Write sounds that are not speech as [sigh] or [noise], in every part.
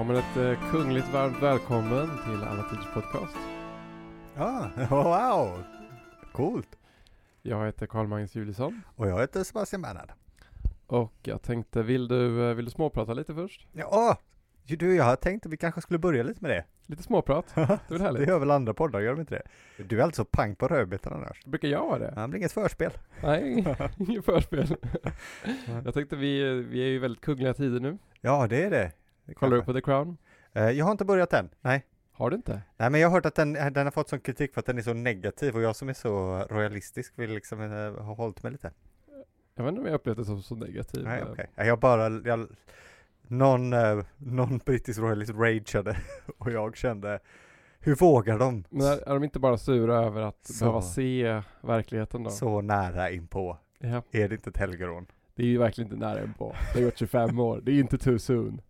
Ja, men ett eh, kungligt varmt välkommen till Alla Tiders Podcast. Ja, [laughs] wow! Coolt! Jag heter Karl-Magnus Julisson Och jag heter Sebastian Bernhard. och jag tänkte, vill du, eh, vill du småprata lite först? Ja, du, jag har tänkt att vi kanske skulle börja lite med det. Lite småprat, [laughs] det är väl Det härligt? gör väl andra poddar, gör de inte det? Du är alltså pang på rödbetan annars. Brukar jag vara det? Ja, det blir inget förspel. Nej, [laughs] inget förspel. jag tänkte, vi, vi är ju väldigt kungliga tider nu. Ja, det är det. Kollar du på The Crown? Eh, Jag har inte börjat än, nej. Har du inte? Nej, men jag har hört att den, den har fått sån kritik för att den är så negativ och jag som är så royalistisk vill liksom eh, ha hållit mig lite. Jag vet inte om jag upplevt det som så negativ. Nej, okej. Jag bara, jag, någon, eh, någon brittisk royalist rageade [laughs] och jag kände, hur vågar de? Men är, är de inte bara sura över att Så. behöva se verkligheten då? Så nära inpå. Ja, Är det inte ett helgerån? det är ju verkligen inte nära på. Det har gått 25 år, det är inte too soon.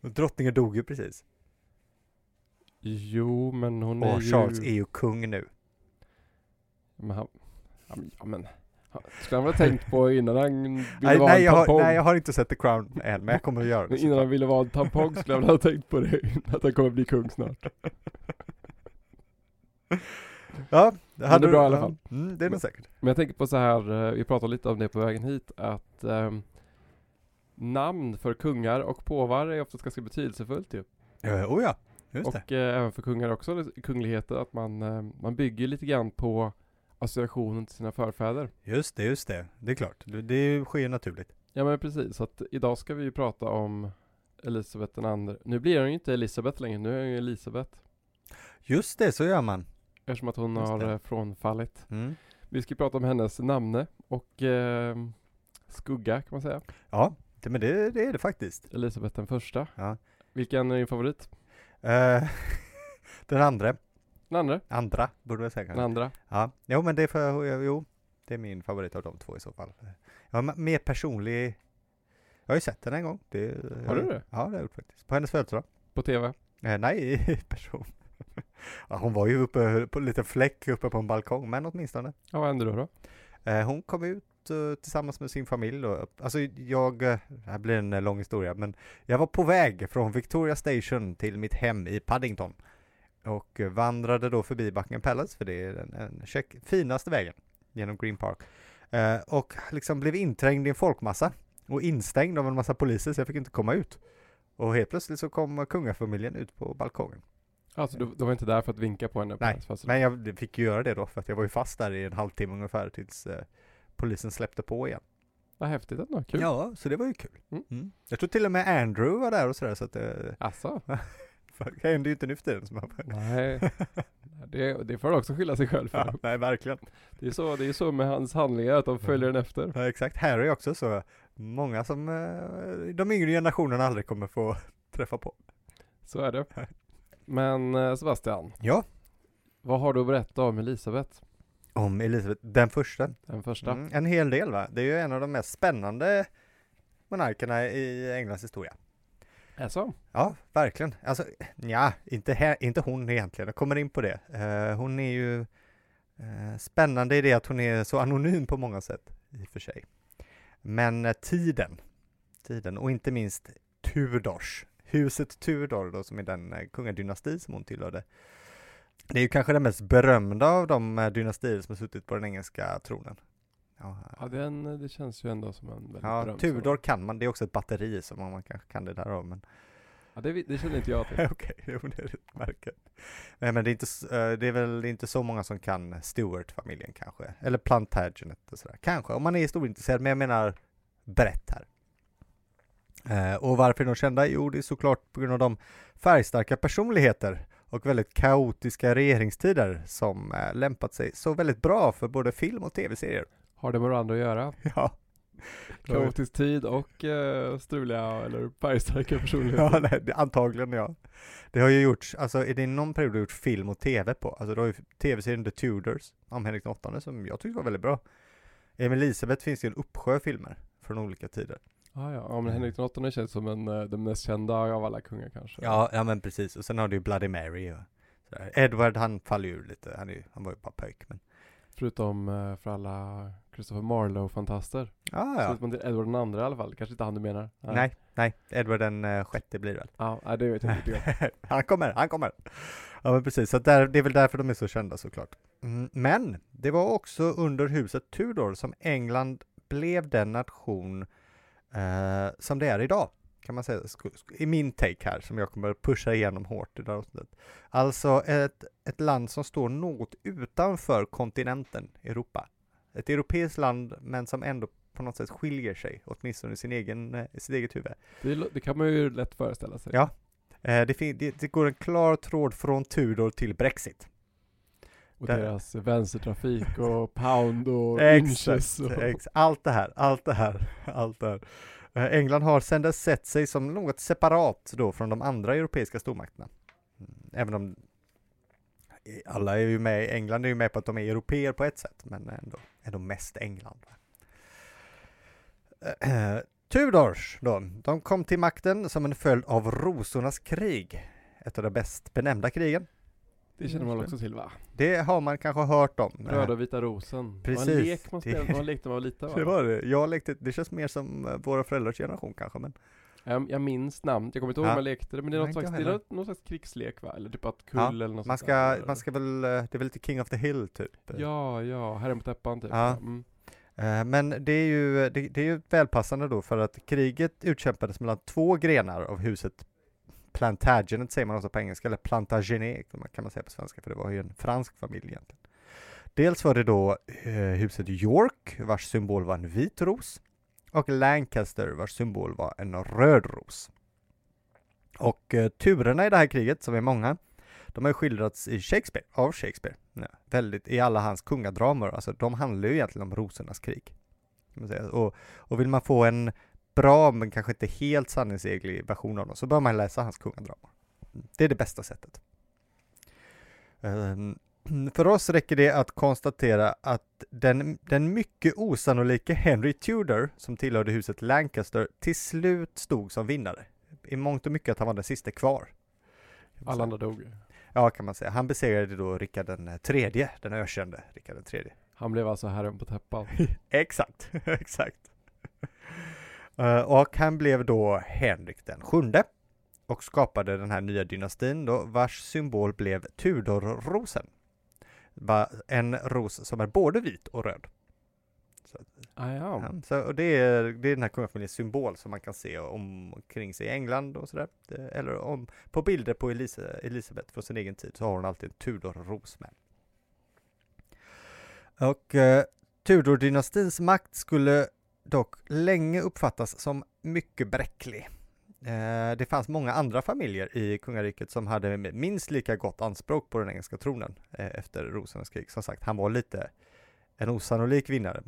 Drottningen dog ju precis. Jo, men hon är Och ju... Charles är ju kung nu. Men han, ja, men- skulle han väl ha tänkt på innan han [laughs] ville Nej, vara nej, en jag har, tampong? nej, jag har inte sett The Crown än, men jag kommer att göra det. innan han ville vara en tampong skulle han väl ha tänkt på det, att han kommer bli kung snart. [laughs] Ja, det hade är du- bra i alla fall. Mm, det är nog säkert. Men jag tänker på så här, eh, vi pratade lite om det på vägen hit, att ehm, namn för kungar och påvar är oftast ganska betydelsefullt ju. Uh, oh ja, just det. Och eh, även för kungar också, kungligheter, att man, eh, man bygger lite grann på associationen till sina förfäder. Just det, just det. Det är klart. Det, det sker naturligt. Ja men precis, så att idag ska vi ju prata om Elisabeth den andra. Nu blir hon ju inte Elisabeth längre, nu är hon ju Elisabeth. Just det, så gör man. Eftersom att hon Just har det. eh, frånfallit. Mm. Vi ska prata om hennes namne och eh, skugga kan man säga. Ja, det, men det, det är det faktiskt. Elisabeth den första. Ja. Vilken är din favorit? Eh, [laughs] den andra, Den andra? andra borde jag säga Den kanske. andra? Ja, jo men det är för, jo, det är min favorit av de två i så fall. Jag är mer personlig. Jag har ju sett den en gång. Det, Har du det? Ja, det har jag gjort faktiskt. På hennes födelsedag. På TV? Eh, nej, i [laughs] person. ja, hon var ju uppe på en liten fläck uppe på en balkong, men åtminstone. Ja, vad hände då? då? Eh, hon kom ut eh, tillsammans med sin familj då. Alltså jag, eh, det här blir en eh, lång historia, men jag var på väg från Victoria Station till mitt hem i Paddington. Och vandrade då förbi Buckingham Palace, för det är den, den check, finaste vägen genom Green Park. Eh, och liksom blev inträngd i en folkmassa och instängd av en massa poliser, så jag fick inte komma ut. Och helt plötsligt så kom kungafamiljen ut på balkongen. Alltså du, du var inte där för att vinka på henne? På Nej? Men jag fick ju göra det då, för att jag var ju fast där i en halvtimme ungefär tills eh, polisen släppte på igen. Vad häftigt ändå, kul. Ja, så det var ju kul. Mm. Mm. Jag tror till och med Andrew var där och sådär, så att det, Asså? [laughs] det händer ju inte nu för tiden. Man, [laughs] Nej, det, det får han också skylla sig själv för. ja, nej, verkligen. Det är så, det är så med hans handlingar, att de följer den efter. Ja, exakt. Harry också så. Många som eh, de yngre generationerna aldrig kommer få träffa på. Så är det. Men eh, Sebastian, Ja. vad har du att berätta om Elisabeth? Om Elisabeth den första. Den första? Mm, en hel del va. Det är ju en av de mest spännande monarkerna i Englands historia. Alltså? Ja, verkligen. Alltså, ja, inte, här, inte hon egentligen. Jag kommer in på det. Eh, hon är ju eh, spännande i det att hon är så anonym på många sätt, i och för sig. Men eh, tiden, tiden och inte minst Tudors, huset Tudor då, som är den kungadynasti som hon tillhörde. Det är ju kanske den mest berömda av de eh, dynastier som har suttit på den engelska tronen. Ja, Ja, den, det känns ju ändå som en väldigt ja berömd Tudor kan man, det är också ett batteri som man kanske kan det där av, men Ja, det, det känner inte jag till. [laughs] Okej, jo, det är ett märke. Nej, men det är, inte, eh, det är väl inte så många som kan Stewart-familjen kanske, eller Plantagenet och sådär. Kanske, om man är historieintresserad, men jag menar brett här. Eh, och varför är de kända? Jo, det är såklart på grund av de färgstarka personligheter och väldigt kaotiska regeringstider som eh, lämpat sig så väldigt bra för både film och tv-serier. Har det med varandra att göra? [laughs] Ja. Kaotisk tid och uh, struliga eller färgstarka personligheter? [laughs] Ja, nej, det, antagligen ja. Det har ju gjorts, alltså är det någon period du gjort film och tv på? Alltså du har ju tv-serien The Tudors om Henrik VIII som jag tyckte var väldigt bra. Med Elisabeth finns det ju en uppsjö filmer från olika tider. Ah, ja, ja, men Henrik VIII känns som en, eh, den mest kända av alla kungar kanske. Ja, ja men precis. Och sen har du ju Bloody Mary och sådär. Edward han faller ur lite, han, är ju, han var ju bara pöjk men Förutom eh, för alla Christopher Marlowe-fantaster. Ah, Så ja. man till Edward den andra i alla fall, kanske inte han du menar? Nej, nej, Edward den eh, sjätte blir det väl. Ja, nej, det vet jag inte. [laughs] han kommer, han kommer. Ja men precis, så där, det är väl därför de är så kända såklart. Mm, men det var också under huset Tudor som England blev den nation eh, som det är idag. Kan man säga, i min take här, som jag kommer pusha igenom hårt i det här avsnittet. Alltså ett, ett land som står något utanför kontinenten Europa. Ett europeiskt land, men som ändå på något sätt skiljer sig, åtminstone i, sin egen, eh, i sitt eget huvud. Det, det kan man ju lätt föreställa sig. Ja. Eh, det, det, det går en klar tråd från Tudor till Brexit. Och Där- deras vänstertrafik och pound och [laughs] inches. Och, allt det här, allt det här, allt det här. Eh, England har sedan dess sett sig som något separat då från de andra europeiska stormakterna. Mm, Även om alla är ju med, England är ju med på att de är europeer på ett sätt, men ändå, ändå mest England. Eh, [clears throat] Tudors då, de kom till makten som en följd av rosornas krig. Ett av de bäst benämnda krigen. Det känner man också till va? Det har man kanske hört om. Röda och vita rosen. Det var Precis. en lek man Det- spelade, man lekte när man var liten va? Det var det. Jag lekte, det känns mer som eh, våra föräldrars generation kanske, men Jag, jag minns namnet, jag kommer inte ihåg Ja. hur man lekte det, men det är något slags, jag det är någon slags krigslek va? Eller typ att kull Ja, eller något man ska, där. man ska väl, eh, det är väl lite King of the Hill typ. Ja, ja, Herren på täppan typ. Ja. Mm. Eh, Men det är ju, det, det är ju välpassande då för att kriget utkämpades mellan två grenar av huset Plantagenet säger man också på engelska, eller Plantagenet kan man säga på svenska, för det var ju en fransk familj egentligen. Dels var det då eh, huset York, vars symbol var en vit ros, och Lancaster, vars symbol var en röd ros. Och eh, turerna i det här kriget, som är många, de har skildrats i Shakespeare, av Shakespeare, ja, väldigt, i alla hans kungadramer, alltså de handlar ju egentligen om rosornas krig. Kan man säga. Och, och vill man få en bra, men kanske inte helt sanningsenlig version av dem, så bör man läsa hans kungadramer. Det är det bästa sättet. Ehm, [clears throat] för oss räcker det att konstatera att den, den mycket osannolike Henry Tudor, som tillhörde huset Lancaster, till slut stod som vinnare. I mångt och mycket att han var den sista kvar. Alla andra dog. Ja, kan man säga. Han besegrade då Rickard den tredje, den ökände Rickard den tredje. Han blev alltså Herren på täppan. [laughs] Exakt, [laughs] exakt. Eh, och han blev då Henrik den sjunde och skapade den här nya dynastin då, vars symbol blev Tudorrosen. En ros som är både vit och röd. Så, Ah, ja. så, och det, är, det är den här kungafamiljens symbol som man kan se omkring sig i England och sådär. Eller om, på bilder på Elisa, Elisabeth från sin egen tid så har hon alltid en Tudorros med. Och eh, Tudor-dynastins makt skulle dock länge uppfattas som mycket bräcklig. Eh, det fanns många andra familjer i kungariket som hade minst lika gott anspråk på den engelska tronen eh, efter rosornas krig. Som sagt, han var lite en osannolik vinnare.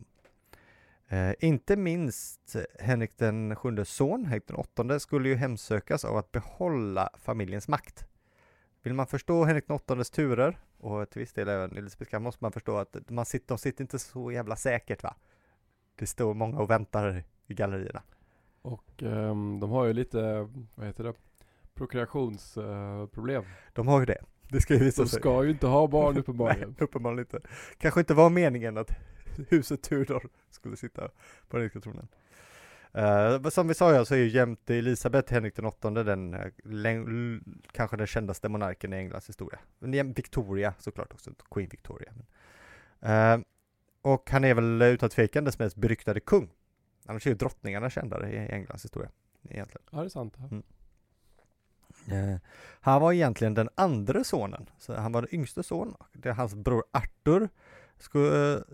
Eh, inte minst Henrik den sjunde son, Henrik den åttonde, skulle ju hemsökas av att behålla familjens makt. Vill man förstå Henrik den åttondes turer, och till viss del även Elisabeth Skamm, måste man förstå att man sitter, de sitter inte så jävla säkert va. Det står många och väntar i gallerierna. Och ehm, de har ju lite, vad heter det, prokreationsproblem. De har ju det. Det ska ju visa de sig. ska ju inte ha [laughs] barn Nej, uppenbarligen. uppenbarligen inte. Kanske inte var meningen att [laughs] huset Tudor skulle sitta på den engelska tronen. Uh, som vi sa ja, så är ju jämte Elisabeth Henrik den åttonde den eh, kanske den kändaste monarken i Englands historia. Victoria såklart också, Queen Victoria. Eh, och han är väl utan tvekan dess mest beryktade kung. Annars är ju drottningarna kändare i Englands historia. Egentligen. Ja, det är sant. Ja. Mm. Eh, han var egentligen den andra sonen, så han var den yngste son. Det är hans bror Arthur skulle,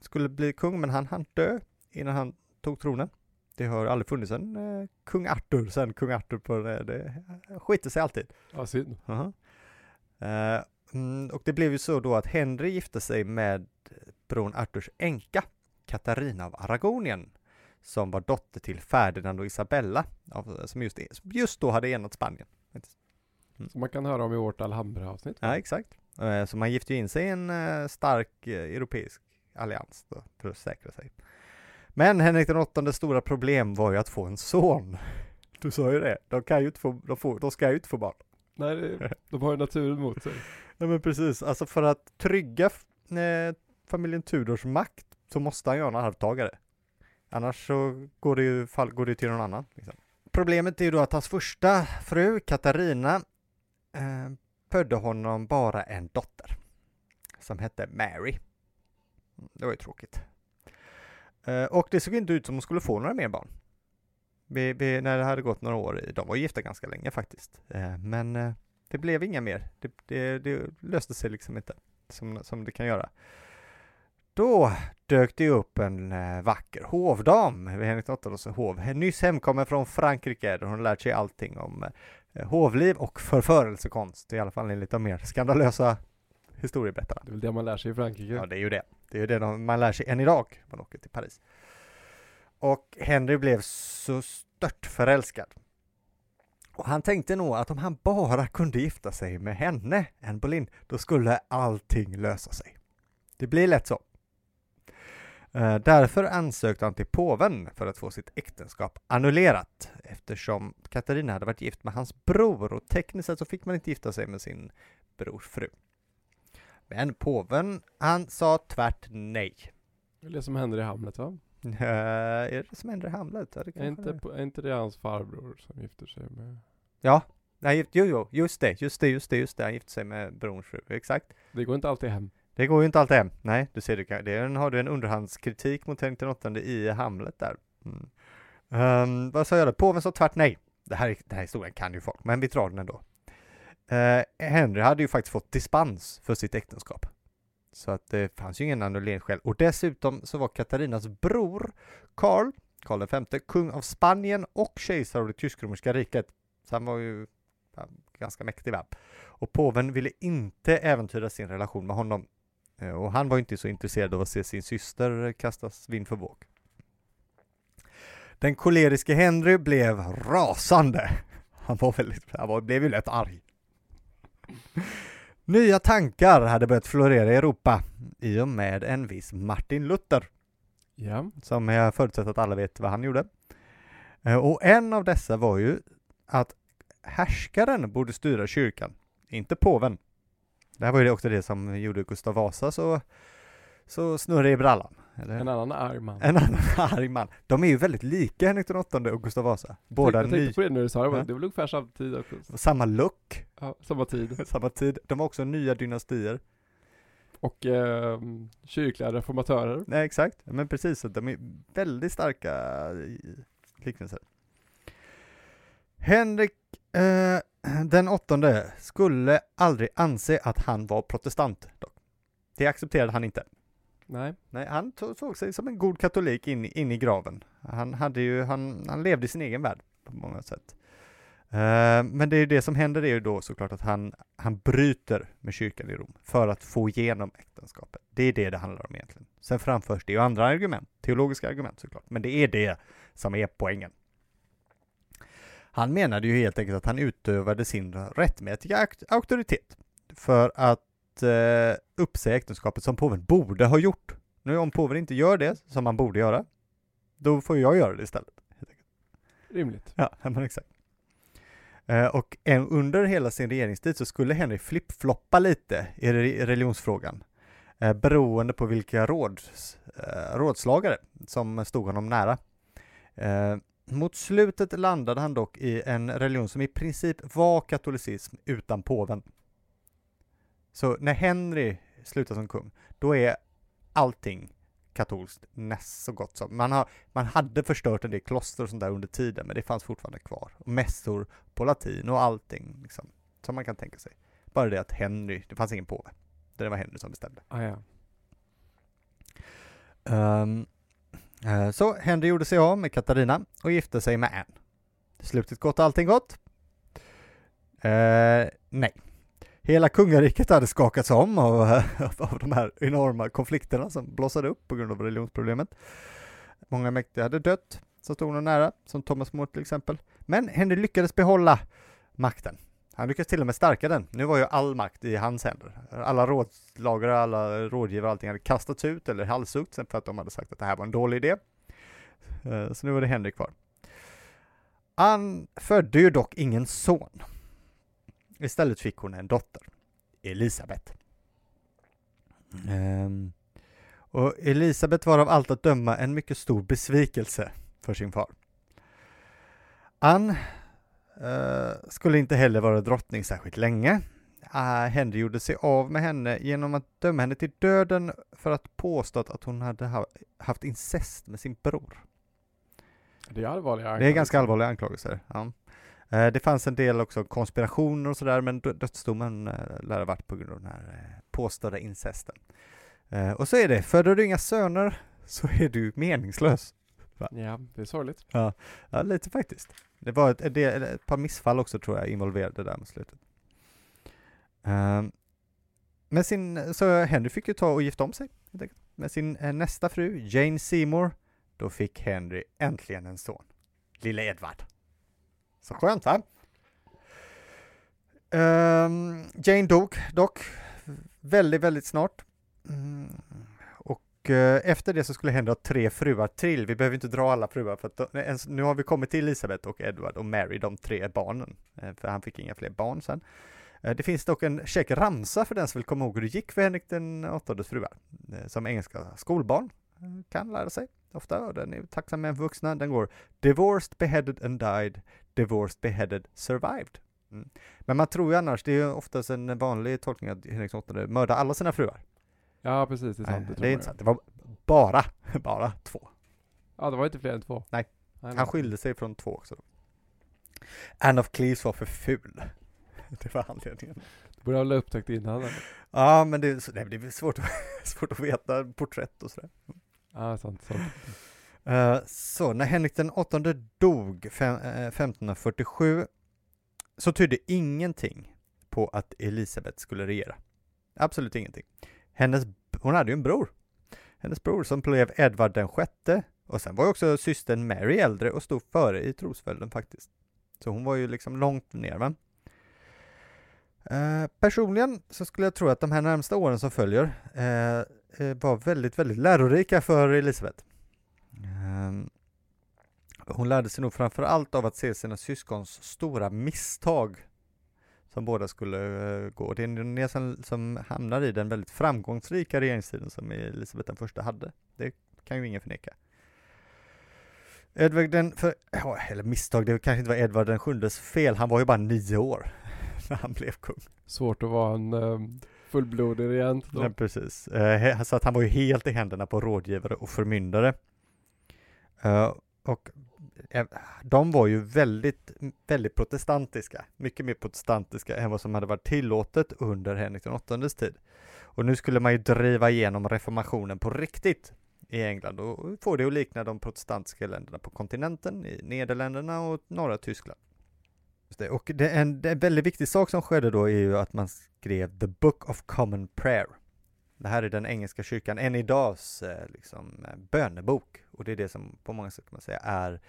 skulle bli kung, men han hann dö innan han tog tronen. Det har aldrig funnits en eh, kung Arthur sen kung Arthur på det. Det skiter sig alltid. ja, synd. Jaha. Eh, mm, och det blev ju så då att Henry gifte sig med bron Arthurs änka, Katarina av Aragonien, som var dotter till Ferdinand och Isabella, som just, just då hade enat Spanien. Som man kan höra om i vårt Alhambra-avsnitt. Ja, exakt. Eh, Så man gifte ju in sig i en eh, stark eh, europeisk allians då, för att säkra sig. Men Henrik den åttondes stora problem var ju att få en son. Du sa ju det, de, kan ju inte få, de, får, de ska ju inte få barn. Nej, de har ju naturen mot sig. [laughs] Ja men precis, alltså för att trygga familjen Tudors makt så måste han göra en arvtagare. Annars så går det ju fall, går det till någon annan. Liksom. Problemet är ju då att hans första fru, Katarina, eh, födde honom bara en dotter som hette Mary. Mm, det var ju tråkigt. Eh, och det såg inte ut som hon skulle få några mer barn. Vi, vi, när det hade gått några år, de var gifta ganska länge faktiskt. Eh, men eh, det blev inga mer. Det, det, det, löste sig liksom inte som, som det kan göra. Då dök det upp en eh, vacker hovdam vid Henrik VIIIs hov, nyss hemkommen från Frankrike där hon lärt sig allting om eh, hovliv och förförelsekonst, i alla fall enligt de mer skandalösa historieberättarna. Det är väl det man lär sig i Frankrike. Ja, det är ju det. Det är ju det de, man lär sig än idag man åker till Paris. Och Henry blev så stört förälskad. Och han tänkte nog att om han bara kunde gifta sig med henne, Anne Boleyn, då skulle allting lösa sig. Det blir lätt så. Eh, Därför ansökte han till påven för att få sitt äktenskap annullerat eftersom Katarina hade varit gift med hans bror och tekniskt sett så fick man inte gifta sig med sin brors fru. Men påven, han sa tvärt nej. Det är det som händer i Hamlet va? [laughs] Uh, är det som händer i Hamlet? Ja, det Är inte, det är. inte det hans farbror som gifter sig med? Ja, nej, jo, jo, just det, just det, just det, just det. Han gifte sig med brorns fru, exakt. Det går inte alltid hem. Det går ju inte alltid hem. Nej, du ser, du kan, det är en, har du en underhandskritik mot Henrik den åttonde i Hamlet där. Mm. Um, vad sa jag då? Påven sa tvärt nej. Det här, den här historien kan ju folk, men vi drar den ändå. Uh, Henry hade ju faktiskt fått dispens för sitt äktenskap. Så att det fanns ju ingen annulleringsskäl. Och dessutom så var Katarinas bror Karl, Karl V, kung av Spanien och kejsare av det tysk-romerska riket. Så han var ju ja, ganska mäktig va? Och påven ville inte äventyra sin relation med honom. Eh, Och han var inte så intresserad av att se sin syster kastas vind för våg. Den koleriske Henry blev rasande. Han var väldigt, han var, blev ju lätt arg. Nya tankar hade börjat florera i Europa i och med en viss Martin Luther, Ja. som jag förutsätter att alla vet vad han gjorde. Eh, Och en av dessa var ju att härskaren borde styra kyrkan, inte påven. Det här var ju också det som gjorde Gustav Vasa så, så snurrig i brallan. Eller? En annan arg man. En annan [laughs] arg man. De är ju väldigt lika Henrik åttonde och Gustav Vasa. Båda jag tänkte ny, på det när du sa det, Ja. det var väl ungefär samtidigt också. samma look, Ja, samma tid. [laughs] samma tid. De var också nya dynastier. Och eh, kyrkliga reformatörer. Nej, exakt. Men precis, de är väldigt starka liknelser. Henrik eh, den åttonde skulle aldrig anse att han var protestant dock. Det accepterade han inte. Nej. Nej, han såg sig som en god katolik in, i- in i graven. Han hade ju, han, han levde i sin egen värld på många sätt. Eh, men det är ju det som händer är ju då såklart att han, han bryter med kyrkan i Rom för att få igenom äktenskapet. Det är det det handlar om egentligen. Sen framförs det ju andra argument, teologiska argument såklart, men det är det som är poängen. Han menade ju helt enkelt att han utövade sin rättmätiga auk- auktoritet för att eh, uppsäga äktenskapet som påven borde ha gjort. Nu om påven inte gör det som han borde göra, då får jag göra det istället. Rimligt. Ja, [laughs] men exakt. Eh, Och en, under hela sin regeringstid så skulle Henry flippfloppa lite i re- religionsfrågan. eh, Beroende på vilka råds, eh, rådslagare som stod honom nära. Mot slutet landade han dock i en religion som i princip var katolicism utan påven. Så när Henry slutar som kung, då är allting katolskt näst så gott som. Man, har, man hade förstört en del kloster och sånt där under tiden, men det fanns fortfarande kvar. Och mässor på latin och allting liksom, som man kan tänka sig. Bara det att Henry, det fanns ingen påve. Det var Henry som bestämde. Ah, ja. Eh, Eh, så Henry gjorde sig av med Katarina och gifte sig med Anne. Slutet gott, allting gott? Eh, nej. Hela kungariket hade skakats om av, [laughs] av de här enorma konflikterna som blossade upp på grund av religionsproblemet. Många mäktiga hade dött, som stod honom nära, som Thomas More till exempel. Men Henry lyckades behålla makten. Han lyckades till och med stärka den. Nu var ju all makt i hans händer. Alla rådslagare, alla rådgivare, allting hade kastats ut eller halshuggits för att de hade sagt att det här var en dålig idé. Eh, så nu var det Henrik kvar. Han födde ju dock ingen son. Istället fick hon en dotter, Elisabet. Mm. Ehm, och Elisabet var av allt att döma en mycket stor besvikelse för sin far. Ann eh, skulle inte heller vara drottning särskilt länge. Uh, Henry gjorde sig av med henne genom att döma henne till döden för att påstå att hon hade ha haft incest med sin bror. Det är allvarliga anklagelser. Det är ganska allvarliga anklagelser. Ja. Eh, det fanns en del också konspirationer och sådär, men dödsdomen eh, lär ha varit på grund av den här eh, påstådda incesten. Och så är det, föder du inga söner så är du meningslös. Va? Ja, det är sorgligt. Ja, ja lite faktiskt. Det var ett, ett, ett par missfall också tror jag involverade där mot slutet. Um, med sin, så Henry fick ju ta och gifta om sig med sin eh, nästa fru, Jane Seymour. Då fick Henry äntligen en son, lille Edward. Så skönt va? Um, Jane dog dock väldigt, väldigt snart. Mm. Och eh, efter det så skulle Henry ha tre fruar till. Vi behöver inte dra alla fruar för att ens, nu har vi kommit till Elisabeth och Edward och Mary, de tre barnen. Eh, för han fick inga fler barn sen. Eh, det finns dock en käck ramsa för den som vill komma ihåg hur det gick för Henrik den åttondes fruar. som engelska skolbarn kan lära sig ofta, och den är tacksam med vuxna. Den går Divorced, beheaded and died divorced, beheaded, survived. Mm. Men man tror ju annars, det är ju oftast en vanlig tolkning att Henrik VIII mördade alla sina fruar. Ja, precis, det är sant. Nej, det, det är inte sant, det var bara, [laughs] bara två. Ja, det var inte fler än två. Nej, Nej han skilde sig från två också. Anne of Cleves var för ful. [laughs] Det var anledningen. Du borde ha upptäckt innan eller? Ja, men det, är, det är svårt, [laughs] svårt att veta porträtt och sådär. Ja, sant, sant. Uh, så när Henrik den åttonde dog fem, uh, eh, 1547 så tydde ingenting på att Elisabet skulle regera. Absolut ingenting. Hennes, hon hade ju en bror. Hennes bror som blev Edvard den sjätte och sen var ju också systern Mary äldre och stod före i trosföljden faktiskt. Så hon var ju liksom långt ner va. Eh, personligen så skulle jag tro att de här närmsta åren som följer eh, eh var väldigt, väldigt lärorika för Elisabeth. Eh, hon lärde sig nog framför allt av att se sina syskons stora misstag som båda skulle uh, gå. Det är det som, hamnar i den väldigt framgångsrika regeringstiden som Elisabeth den första hade. Det kan ju ingen förneka. Edvard den, för, eller misstag, det kanske inte var Edvard den sjundes fel, han var ju bara nio år [laughs] när han blev kung. Svårt att vara en um, fullblodig regent då. Ja, precis. Uh, så att han var ju helt i händerna på rådgivare och förmyndare. Uh, och de var ju väldigt, väldigt protestantiska, mycket mer protestantiska än vad som hade varit tillåtet under Henrik VIIIs tid. Och nu skulle man ju driva igenom reformationen på riktigt i England och få det att likna de protestantiska länderna på kontinenten, i Nederländerna och norra Tyskland. Och det, en, en väldigt viktig sak som skedde då är ju att man skrev The Book of Common Prayer. Det här är den engelska kyrkan än idags eh, liksom, eh, bönebok och det är det som på många sätt kan man säga är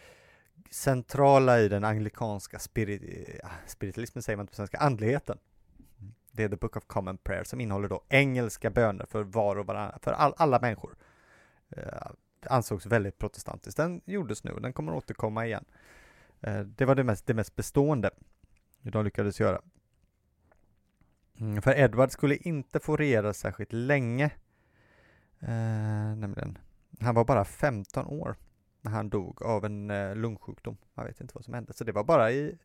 centrala i den anglikanska spirit, eh, spiritualismen, säger man på svenska, andligheten. Det är The Book of Common Prayer som innehåller då engelska böner för var och varann, för all, alla människor. Eh, ansågs väldigt protestantiskt. Den gjordes nu, den kommer återkomma igen. Eh, det var det mest, det mest bestående de lyckades göra. Mm, för Edward skulle inte få regera särskilt länge. Eh, nämligen. Han var bara 15 år han dog av en eh, lungsjukdom. Jag vet inte vad som hände, så det var bara i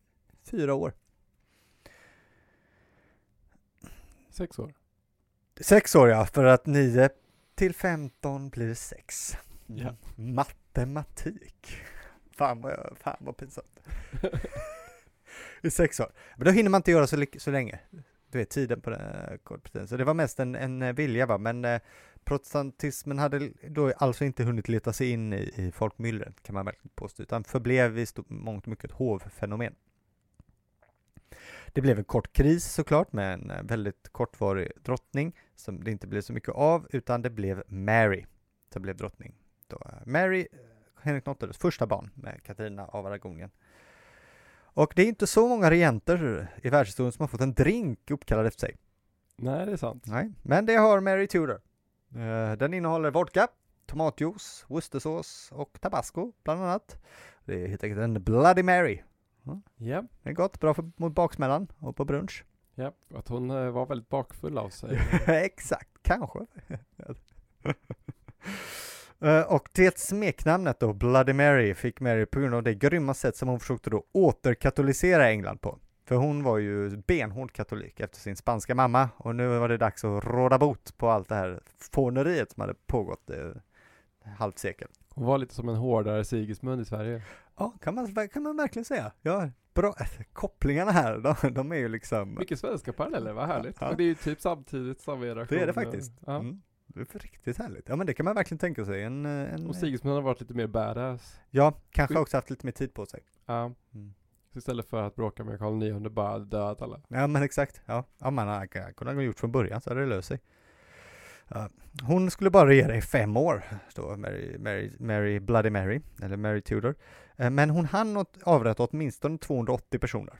fyra år. Sex år? Sex år ja, för att 9 till 15 blir 6. Ja. Matematik. Fan vad, fan vad pinsamt. [laughs] I sex år. Men då hinner man inte göra så, så länge du vet, tiden på den Så det var mest en, en eh, vilja va, men eh, protestantismen hade då alltså inte hunnit leta sig in i, i folkmyllret kan man verkligen påstå, utan förblev i mångt och mycket ett hovfenomen. Det blev en kort kris såklart med en eh, väldigt kortvarig drottning som det inte blev så mycket av, utan det blev Mary som blev drottning. Då, Mary, eh, Henrik VIIIs första barn med Katarina av Aragonien. Och det är inte så många regenter i världshistorien som har fått en drink uppkallad efter sig. Nej, det är sant. Nej, men det har Mary Tudor. Uh, den innehåller vodka, tomatjuice, worcestersås och tabasco bland annat. Det är helt enkelt en Bloody Mary. Ja, yeah. det är gott, bra för, mot baksmällan och på brunch. Ja, yeah. att hon uh, var väldigt bakfull av sig. [laughs] Exakt, kanske. Eh, och det smeknamnet då, Bloody Mary, fick Mary på grund av det grymma sätt som hon försökte då återkatolicera England på. För hon var ju benhård katolik efter sin spanska mamma och nu var det dags att råda bot på allt det här fåneriet som hade pågått eh, halvt sekel. Hon var lite som en hårdare Sigismund i Sverige. Ja, kan man, kan man verkligen säga. Ja, bra. Kopplingarna här, de, de är ju liksom... Mycket svenska paralleller, vad härligt. Ja. Och det är ju typ samtidigt samma generation. Det är det faktiskt. Ja. Mm. Det är riktigt härligt. Ja men det kan man verkligen tänka sig. En, eh, en, Och Sigismund har varit lite mer badass. ja, kanske också haft lite mer tid på sig. Ja. Mm. Så istället för att bråka med Karl IX bara dödat alla. Ja men exakt. Ja, ja man hade kunnat ha gjort från början så hade det löst sig. Ja. Hon skulle bara regera i fem år, står Mary, Mary, Mary Bloody Mary, eller Mary Tudor. Eh, Men hon hann avrätta åtminstone 280 personer.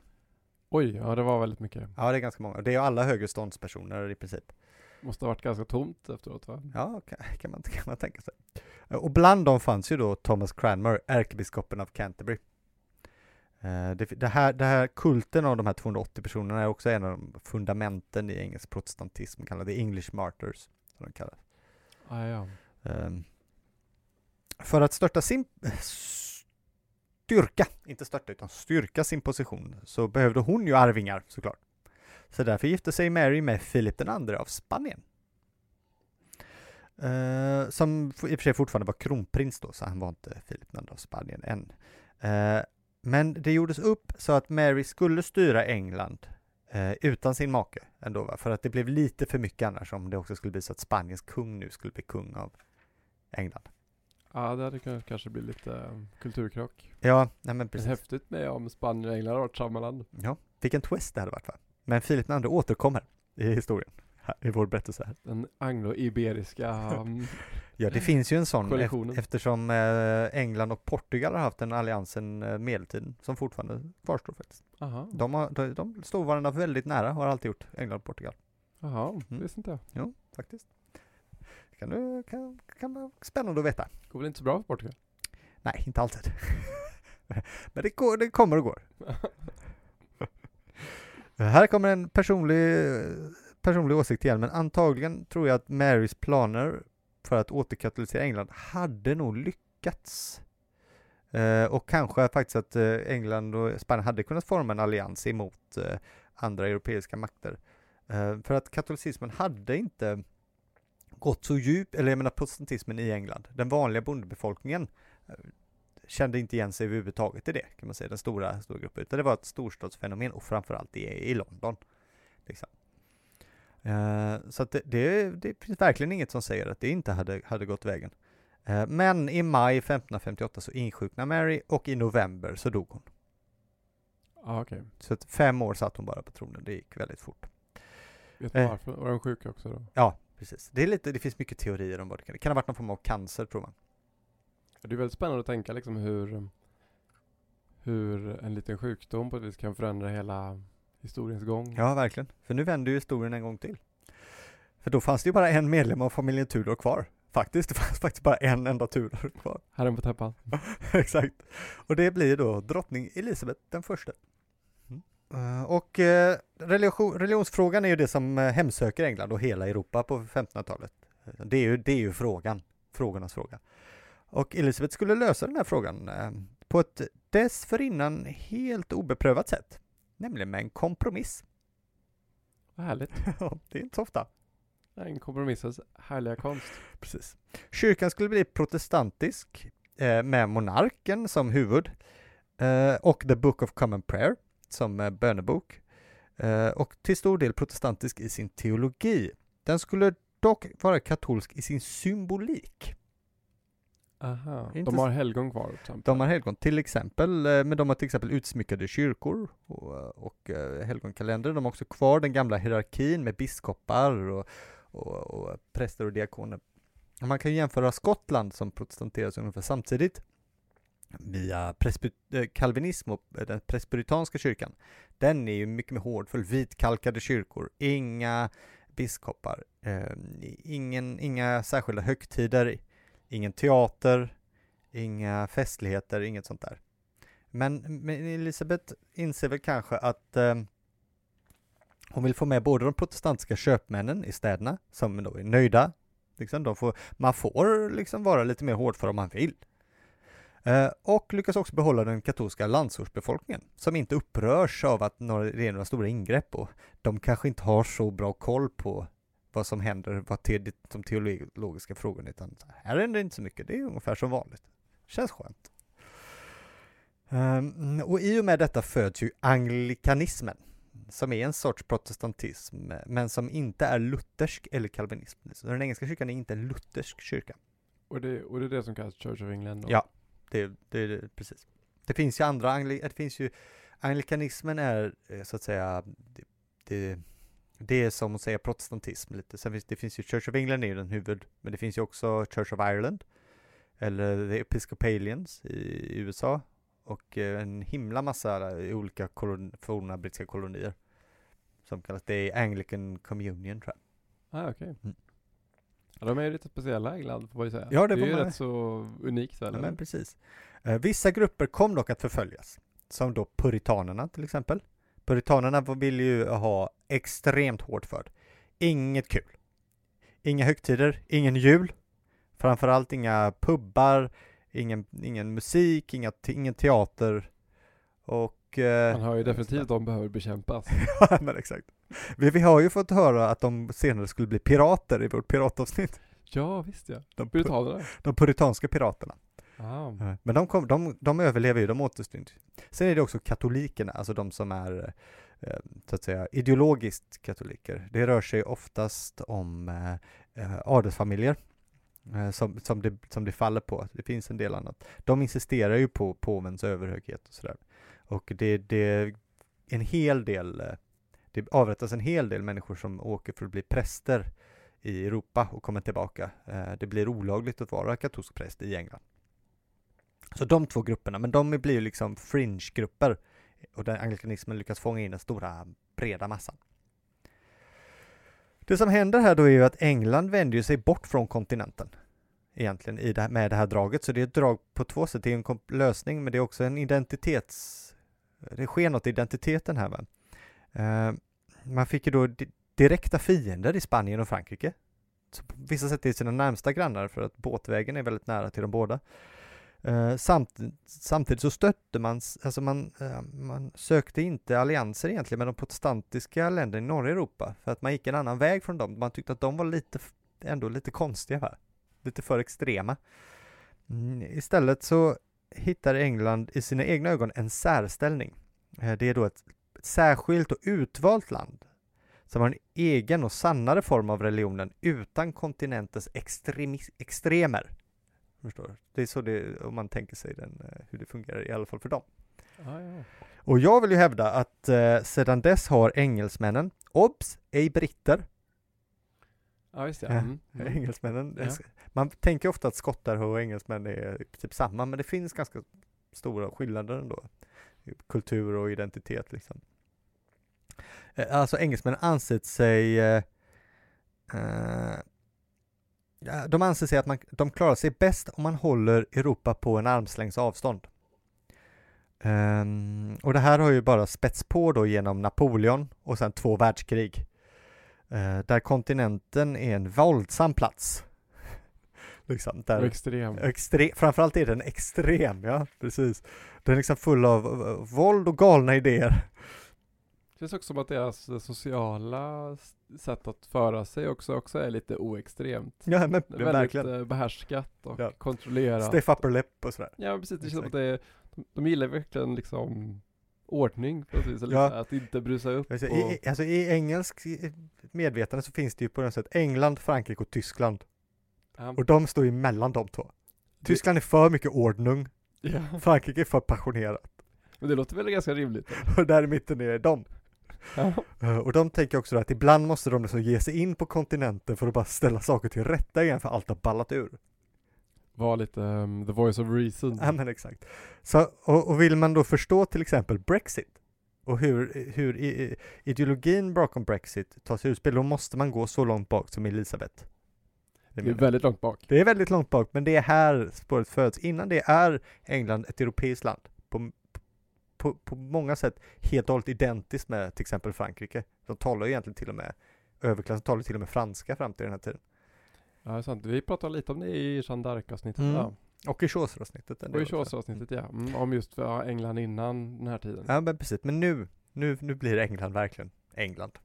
Oj, ja det var väldigt mycket. Ja, det är ganska många. Det är alla högreståndspersoner i princip. Måste ha varit ganska tomt efteråt va? Ja, kan, kan, man, kan man tänka sig. Eh, Och bland dem fanns ju då Thomas Cranmer, ärkebiskopen av Canterbury. Eh, Det, det, här, det här kulten av de här 280 personerna är också en av de fundamenten i engelsk protestantism, kallad the English Martyrs. Som de kallas. Ah, ja. Ehm, För att störta sin styrka, inte störta utan styrka sin position, så behövde hon ju arvingar såklart. Så därför gifte sig Mary med Philip II av Spanien. Eh, som i och för sig fortfarande var kronprins då, så han var inte Philip II av Spanien än. Eh, men det gjordes upp så att Mary skulle styra England eh, utan sin make ändå, va? för att det blev lite för mycket annars om det också skulle bli så att Spaniens kung nu skulle bli kung av England. Ja, det hade kunnat kanske bli lite um, kulturkrock. Ja, nej men Men precis. häftigt med om Spanien och England har varit samma land. Ja, vilken twist det hade varit va? Men Filip II återkommer i historien, i vår berättelse här. Den anglo-iberiska um, [laughs] Ja, det finns ju en sån ef- eftersom eh, England och Portugal har haft en allians sedan eh, medeltiden som fortfarande kvarstår faktiskt. Aha, De, har, de, de står varandra väldigt nära, har alltid gjort, England och Portugal. aha, det Mm. visste inte jag. Jo, faktiskt. Kan, du, kan, kan vara spännande att veta. Går väl inte så bra för Portugal? Nej, inte alltid. [laughs] Men det, går, det kommer och går. [laughs] Här kommer en personlig, personlig åsikt igen, men antagligen tror jag att Marys planer för att återkatalysera England hade nog lyckats. Eh, och kanske faktiskt att eh, England och Spanien hade kunnat forma en allians emot eh, andra europeiska makter. Eh, för att katolicismen hade inte gått så djupt, eller jag menar protestantismen i England. Den vanliga bondebefolkningen eh, kände inte igen sig överhuvudtaget i det, kan man säga, den stora, stora gruppen, utan det var ett storstadsfenomen och framförallt i, i London. Liksom. Eh, så att det, det, det finns verkligen inget som säger att det inte hade, hade gått vägen. Eh, men i maj 1558 så insjuknade Mary och i november så dog hon. Ja, okej. Så att fem år satt hon bara på tronen, det gick väldigt fort. Vet du Eh. varför? Var de sjuka också då? Ja, precis. Det, är lite, det finns mycket teorier om vad det kan Det kan ha varit någon form av cancer, tror man. Det är väldigt spännande att tänka liksom hur, hur en liten sjukdom på ett vis kan förändra hela historiens gång. Ja, verkligen. För nu vänder ju historien en gång till. För då fanns det ju bara en medlem av familjen Tudor kvar. Faktiskt, [laughs] det fanns faktiskt bara en enda Tudor kvar. Herren på täppan. [laughs] Exakt. Och det blir då drottning Elisabeth den första. Eh, Och eh, religion, religionsfrågan är ju det som eh, hemsöker England och hela Europa på 1500-talet. Eh, Det är ju, det är ju frågan, frågornas fråga. Och Elisabeth skulle lösa den här frågan eh, på ett dessförinnan helt obeprövat sätt. Nämligen med en kompromiss. Vad härligt. [laughs] Det är inte så ofta. Det är En kompromissens härliga konst. Precis. Kyrkan skulle bli protestantisk eh, med monarken som huvud eh, och The Book of Common Prayer som bönebok och till stor del protestantisk i sin teologi. Den skulle dock vara katolsk i sin symbolik. Aha. Inte De har helgon kvar till exempel. De har helgon till exempel, eh, men de har till exempel utsmyckade kyrkor och, och eh, helgonkalender. De har också kvar den gamla hierarkin med biskopar och, och, och präster och diakoner. Man kan jämföra Skottland som protestanteras ungefär samtidigt via eh, kalvinism och eh, den presbyterianska kyrkan. Den är ju mycket mer hårdfull, vitkalkade kyrkor, inga biskopar, eh, ingen, inga särskilda högtider, ingen teater, inga festligheter, inget sånt där. Men, men Elisabeth inser väl kanske att eh, hon vill få med både de protestantiska köpmännen i städerna, som då är nöjda Liksom de får, man får liksom vara lite mer hårdför om man vill. Eh, och lyckas också behålla den katolska landsortsbefolkningen som inte upprörs av att några, det är några stora ingrepp och de kanske inte har så bra koll på vad som händer, vad te, de teologiska frågorna, utan här händer inte så mycket, det är ungefär som vanligt. Känns skönt. Um, och i och med detta föds ju anglikanismen, som är en sorts protestantism, men som inte är luthersk eller kalvinism. Så den engelska kyrkan är inte en luthersk kyrka. Och det, och det är det som kallas Church of England? Då? Ja, det, det, det, precis. Det finns ju andra, angli, det finns ju, anglikanismen är eh, så att säga, det, det, det är som att säga protestantism lite. Sen finns, det finns ju Church of England är den huvud, men det finns ju också Church of Ireland, eller The Episcopalians i USA, och eh, en himla massa i olika kolon, forna brittiska kolonier. Som kallas, det är Anglican Communion tror jag. Ah, okej. Okay. Mm. Ja, de är ju lite speciella England får man ju säga. Ja, det, det är ju rätt så unikt väl? Ja, men precis. Eh, vissa grupper kom dock att förföljas. Som då puritanerna till exempel. Puritanerna vill ju ha extremt hårt för. Inget kul. Inga högtider, ingen jul. Framförallt inga pubbar, ingen, ingen musik, inga, ingen teater. Och... Eh, Man hör ju definitivt att de behöver bekämpas. [laughs] ja, men exakt. Vi, vi har ju fått höra att de senare skulle bli pirater i vårt piratavsnitt. Ja, visst ja. De puritanerna. De puritanska piraterna. Ah. Men de, kom, de, de överlever ju, de återstår inte. Sen är det också katolikerna, alltså de som är eh, så att säga ideologiskt katoliker. Det rör sig oftast om eh, eh, adelsfamiljer Eh, som, som, det, som det faller på. Det finns en del annat. De insisterar ju på påvens överhöghet och sådär. Och det, det en hel del, det avrättas en hel del människor som åker för att bli präster i Europa och kommer tillbaka. Eh, det blir olagligt att vara katolsk präst i England. Så de två grupperna, men de blir ju liksom fringe-grupper och där anglikanismen lyckas fånga in den stora breda massan. Det som händer här då är ju att England vänder sig bort från kontinenten egentligen i det här, med det här draget, så det är ett drag på två sätt. Det är en lösning, men det är också en identitets... Det sker något i identiteten här. Va? Uh, man fick ju då direkta fiender i Spanien och Frankrike. Så på vissa sätt är sina närmsta grannar för att båtvägen är väldigt nära till de båda. Uh, samt, samtidigt så stötte man, alltså man, uh, man sökte inte allianser egentligen med de protestantiska länderna i norra Europa för att man gick en annan väg från dem. Man tyckte att de var lite, ändå lite konstiga här, lite för extrema. Mm, istället så hittar England i sina egna ögon en särställning. Uh, det är då ett, ett särskilt och utvalt land som har en egen och sannare form av religionen utan kontinentens extremer. Förstår Det är så det, om man tänker sig den, eh, hur det fungerar, i alla fall för dem. Ah, ja. Och jag vill ju hävda att eh, sedan dess har engelsmännen, obs, ej britter. Ja, just det. Mm. Mm. [laughs] Engelsmännen, ja. man tänker ofta att skottar och engelsmän är typ samma, men det finns ganska stora skillnader ändå. Kultur och identitet liksom. Eh, alltså engelsmännen ansett sig eh, eh de anser sig att man, de klarar sig bäst om man håller Europa på en armslängds avstånd. Um, och det här har ju bara spets på då genom Napoleon och sen två världskrig. Uh, där kontinenten är en våldsam plats. [laughs] liksom, där, extrem. extrem. Framförallt är den extrem, ja precis. Den är liksom full av uh, våld och galna idéer. Det känns också som att deras sociala sätt att föra sig också, också är lite oextremt. Ja men Väldigt verkligen. Eh, behärskat och ja. kontrollerat. Stiff upper lip och sådär. Ja precis, det känns som att det är, de, de gillar verkligen liksom ordning något vis, ja. att inte brusa upp. Alltså, och... i, alltså i engelsk medvetande så finns det ju på något sätt England, Frankrike och Tyskland. Um. Och de står ju mellan de två. Tyskland är för mycket ordning. Ja. Frankrike är för passionerat. Men det låter väl ganska rimligt? [laughs] och där i mitten är de. Eh, och de tänker också att ibland måste de liksom ge sig in på kontinenten för att bara ställa saker till rätta igen för allt har ballat ur. Var lite um, the voice of reason. Ja men exakt. Så, och, och vill man då förstå till exempel Brexit och hur, hur ideologin bakom Brexit tar sig utspel, då måste man gå så långt bak som Elisabeth. Det, det är väldigt långt bak. Det är väldigt långt bak, men det är här spåret föds. Innan det är England ett europeiskt land på på, på många sätt helt och hållet identiskt med till exempel Frankrike. De talar ju egentligen till och med, överklassen talar till och med franska fram till den här tiden. Ja, det är sant. Vi pratade lite om det i Jeanne d'Arc-avsnittet. Mm. Ja. Och i Chaucer-avsnittet. Och i. Chaucer-avsnittet ja. Mm, om just ja, England innan den här tiden. Ja men precis, men nu, nu, nu blir England verkligen England.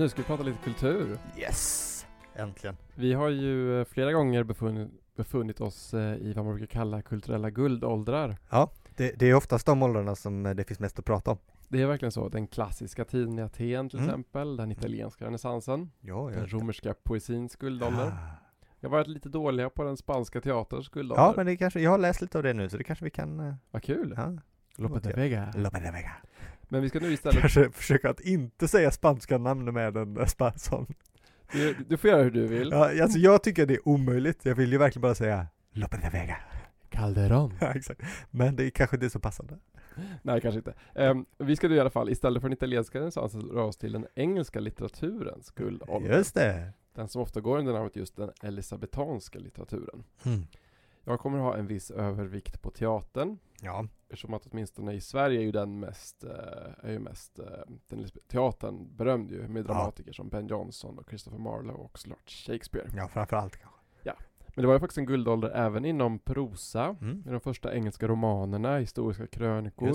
Nu ska vi prata lite kultur. Yes! Äntligen. Vi har ju eh, flera gånger befunnit, befunnit oss eh, i vad man brukar kalla kulturella guldåldrar. Det, det är oftast de åldrarna som eh, det finns mest att prata om. Det är verkligen så. Den klassiska tiden i Aten till Mm. exempel, den italienska renässansen, Ja, den romerska poesins guldålder. Ah. Vi har varit lite dåliga på den spanska teaterns guldålder. Ja, men det kanske, jag har läst lite av det nu så det kanske vi kan... Vad kul! Ja. Lope de Ja. Vega. Lope de Vega. Men vi ska nu istället, Kanske försöka att inte säga spanska namn med en eh, spanson. du, du får göra hur du vill. Ja, alltså jag tycker det är omöjligt. Jag vill ju verkligen bara säga Lope de Vega. Calderon. Ja, exakt. Men det är kanske inte så passande. Nej, kanske inte. Ehm, vi ska nu i alla fall, istället för den italienska renässansen, röra oss till den engelska litteraturens guldålder. Just det. Den som ofta går under namnet just den elisabetanska litteraturen. Mm. Jag kommer ha en viss övervikt på teatern. Ja. Eftersom att åtminstone i Sverige är ju den mest, eh, är ju mest, eh, den teatern berömd ju med dramatiker som Ben Jonson och Christopher Marlowe och såklart Shakespeare. ja, framförallt kanske. Men det var ju faktiskt en guldålder även inom prosa, Mm. med de första engelska romanerna, historiska krönikor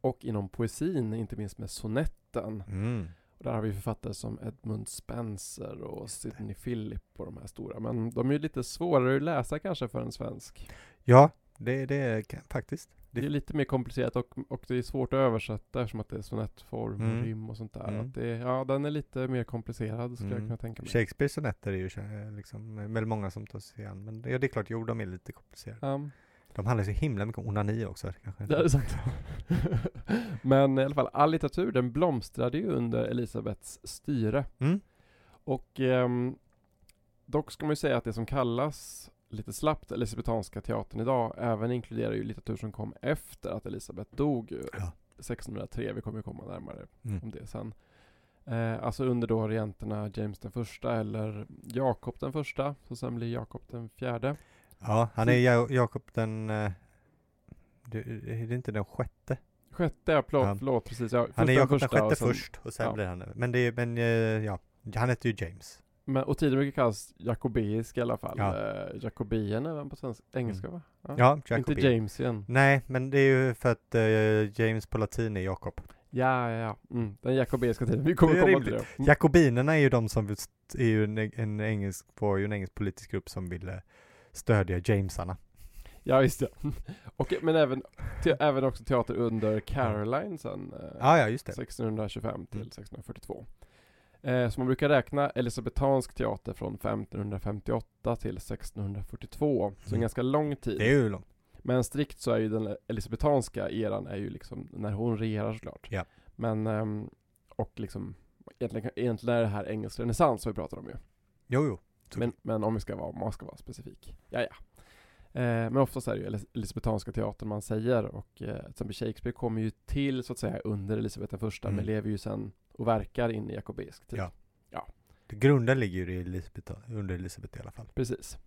och inom poesin, inte minst med sonetten. Mm. Och där har vi författare som Edmund Spencer och. Sidney Philip och de här stora. Men de är ju lite svårare att läsa kanske för en svensk. Ja, det, det är faktiskt. Det Det- är lite mer komplicerat och, och det är svårt att översätta eftersom att det är sonettform Mm. och rim och sånt där. Mm. Det, ja, den är lite mer komplicerad skulle jag Mm. kunna tänka mig. Shakespeares sonetter är ju kä- liksom, eh, väl många som tar sig an. Men det, ja, det är klart, jo, de är lite komplicerade. Um, De handlar så himla mycket om onani också. Kanske. är sant. [laughs] Men i alla fall, all litteratur den blomstrade ju under Elisabeths styre. Mm. Och ehm, dock ska man ju säga att det som kallas lite slappt Elisabetanska teatern idag även inkluderar ju litteratur som kom efter att Elisabeth dog. Ja. 1603, vi kommer ju komma närmare Mm. om det sen. Eh, alltså under då regenterna James den första eller Jakob den första, som sen blir Jakob den fjärde. Ja, han är ja, Jakob den... eh, Det, är det inte den sjätte? Sjätte, ja, förlåt, Ja. förlåt precis. Ja, Han är Jakob den första och sjätte sen- först och sen ja. blir han... Men det är, men eh, ja, han heter ju James. Men, och tiden brukar kallas jakobeisk i alla fall. Ja. Eh, Jakobien även på svenska, engelska va? Ja, Inte Jacobi. Jamesien. Nej, men det är ju för att eh, James på latin är Jakob. Ja, ja, ja. Mm, den jakobeiska tiden. Vi kommer är komma till rimligt. det. Mm. Jakobinerna är ju de som är ju en, en engelsk, var ju en engelsk politisk grupp som ville stödja Jamesarna. Ja, visst ja. Och, men även, te, även också teater under Caroline sen. Eh, Ja, ja, just det. 1625 till Mm. 1642. Eh, så man brukar räkna elisabetansk teater från 1558 till 1642. Så en Mm. ganska lång tid. Det är ju långt. Men strikt så är ju den elisabetanska eran är ju liksom när hon regerar såklart. Ja. Men, ehm, och liksom egentligen, egentligen är det här engelsk renässans som vi pratar om ju. Jo, jo. Så- Men, men om vi ska vara, man ska vara specifik. Ja, ja. Eh, men oftast är det ju elis- elisabetanska teatern man säger och eh, till exempel Shakespeare kommer ju till så att säga under Elisabeth den första Mm. men lever ju sen och verkar in i jakobeisk tid. Ja. Grunden ligger ju i Elisabeth, under Elisabeth i alla fall. Precis.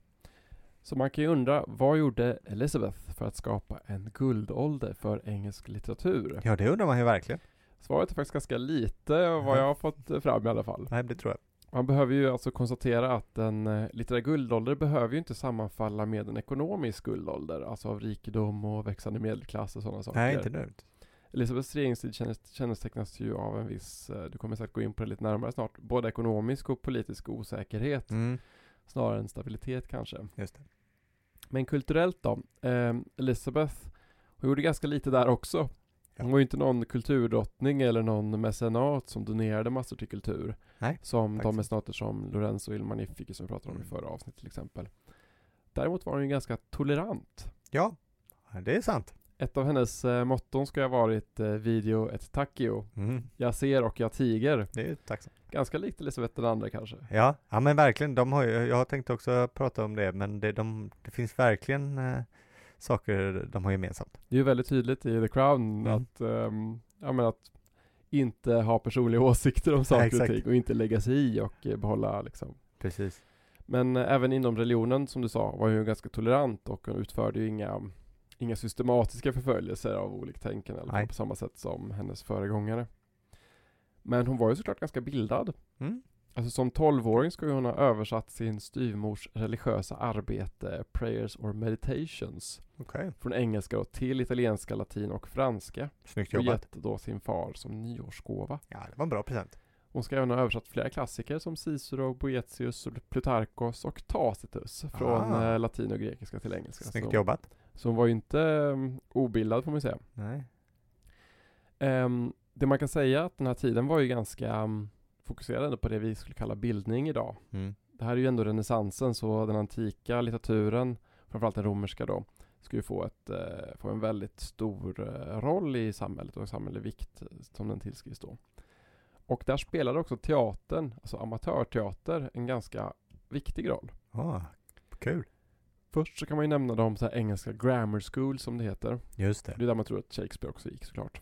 Så man kan ju undra, vad gjorde Elizabeth för att skapa en guldålder för engelsk litteratur? Ja, det undrar man ju verkligen. Svaret är faktiskt ganska lite av vad jag har fått fram i alla fall. Nej, det tror jag. Man behöver ju alltså konstatera att en eh, litterär guldålder behöver ju inte sammanfalla med en ekonomisk guldålder, alltså av rikedom och växande medelklass och sådana saker. Nej, inte nu. Elisabeths regeringstid kännetecknas ju av en viss, eh, du kommer säkert gå in på det lite närmare snart, både ekonomisk och politisk osäkerhet Mm, snarare än stabilitet kanske. just det. Men kulturellt då? Eh, Elisabeth, hon gjorde ganska lite där också. Hon var ju inte någon kulturdrottning eller någon mecenat som donerade massor till kultur. Nej, Som de mecenater som Lorenzo Il Magnifico som vi pratade om i Mm. förra avsnittet till exempel. Däremot var hon ju ganska tolerant. Ja, det är sant. Ett av hennes eh, motton ska ha varit eh, video et taccio. Mm, Jag ser och jag tiger. det är tacksamt. Ganska likt Elisabeth den andra kanske. Ja, ja men verkligen. De har ju, jag har tänkt också prata om det, men det, de, det finns verkligen eh, saker de har gemensamt. Det är ju väldigt tydligt i The Crown Mm. att, ehm, ja, men att inte ha personliga [laughs] åsikter om saker och ting och inte lägga sig i och eh, behålla liksom. Precis. Men eh, även inom religionen, som du sa, var hon ju ganska tolerant och hon utförde ju inga, inga systematiska förföljelser av oliktänkande, eller på samma sätt som hennes föregångare. Men hon var ju såklart ganska bildad. Mm. Alltså som 12-åring ska hon ha översatt sin styvmors religiösa arbete Prayers or Meditations Okej, från engelska till italienska, latin och franska snyggt och jobbat. gett då sin far som nyårsgåva. Ja, det var en bra present. Hon ska även ha översatt flera klassiker som Cicero, Boetius, och Plutarkos och Tacitus från Ah. eh, latin och grekiska till engelska. Snyggt så, jobbat. så hon var ju inte um, obildad får man säga. Nej. Ehm, det man kan säga att den här tiden var ju ganska um, fokuserad på det vi skulle kalla bildning idag. Mm. Det här är ju ändå renässansen så den antika litteraturen, framförallt den romerska då, ska ju få, ett, eh, få en väldigt stor eh, roll i samhället och samhällelig vikt eh, som den tillskrivs då. Och där spelade också teatern, alltså amatörteater, en ganska viktig roll. Ah, kul. Först så kan man ju nämna de så här engelska grammar school som det heter. Just det. Det är där man tror att Shakespeare också gick såklart.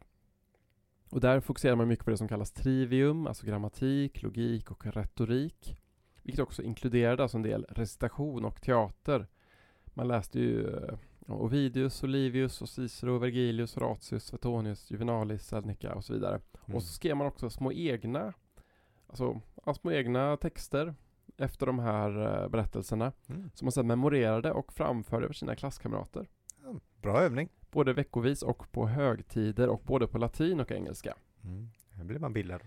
Och där fokuserar man mycket på det som kallas trivium, alltså grammatik, logik och retorik. Vilket också inkluderade alltså en del recitation och teater. Man läste ju eh, Ovidius, Olivius, och Cicero, Vergilius, Horatius, Suetonius, Juvenalis, Seneca och så vidare. Mm. Och så skrev man också små egna, alltså små egna texter efter de här eh, berättelserna Mm. som man sedan memorerade och framförde för sina klasskamrater. Bra övning. Både veckovis och på högtider och både på latin och engelska. Mm. Här blir man bildad.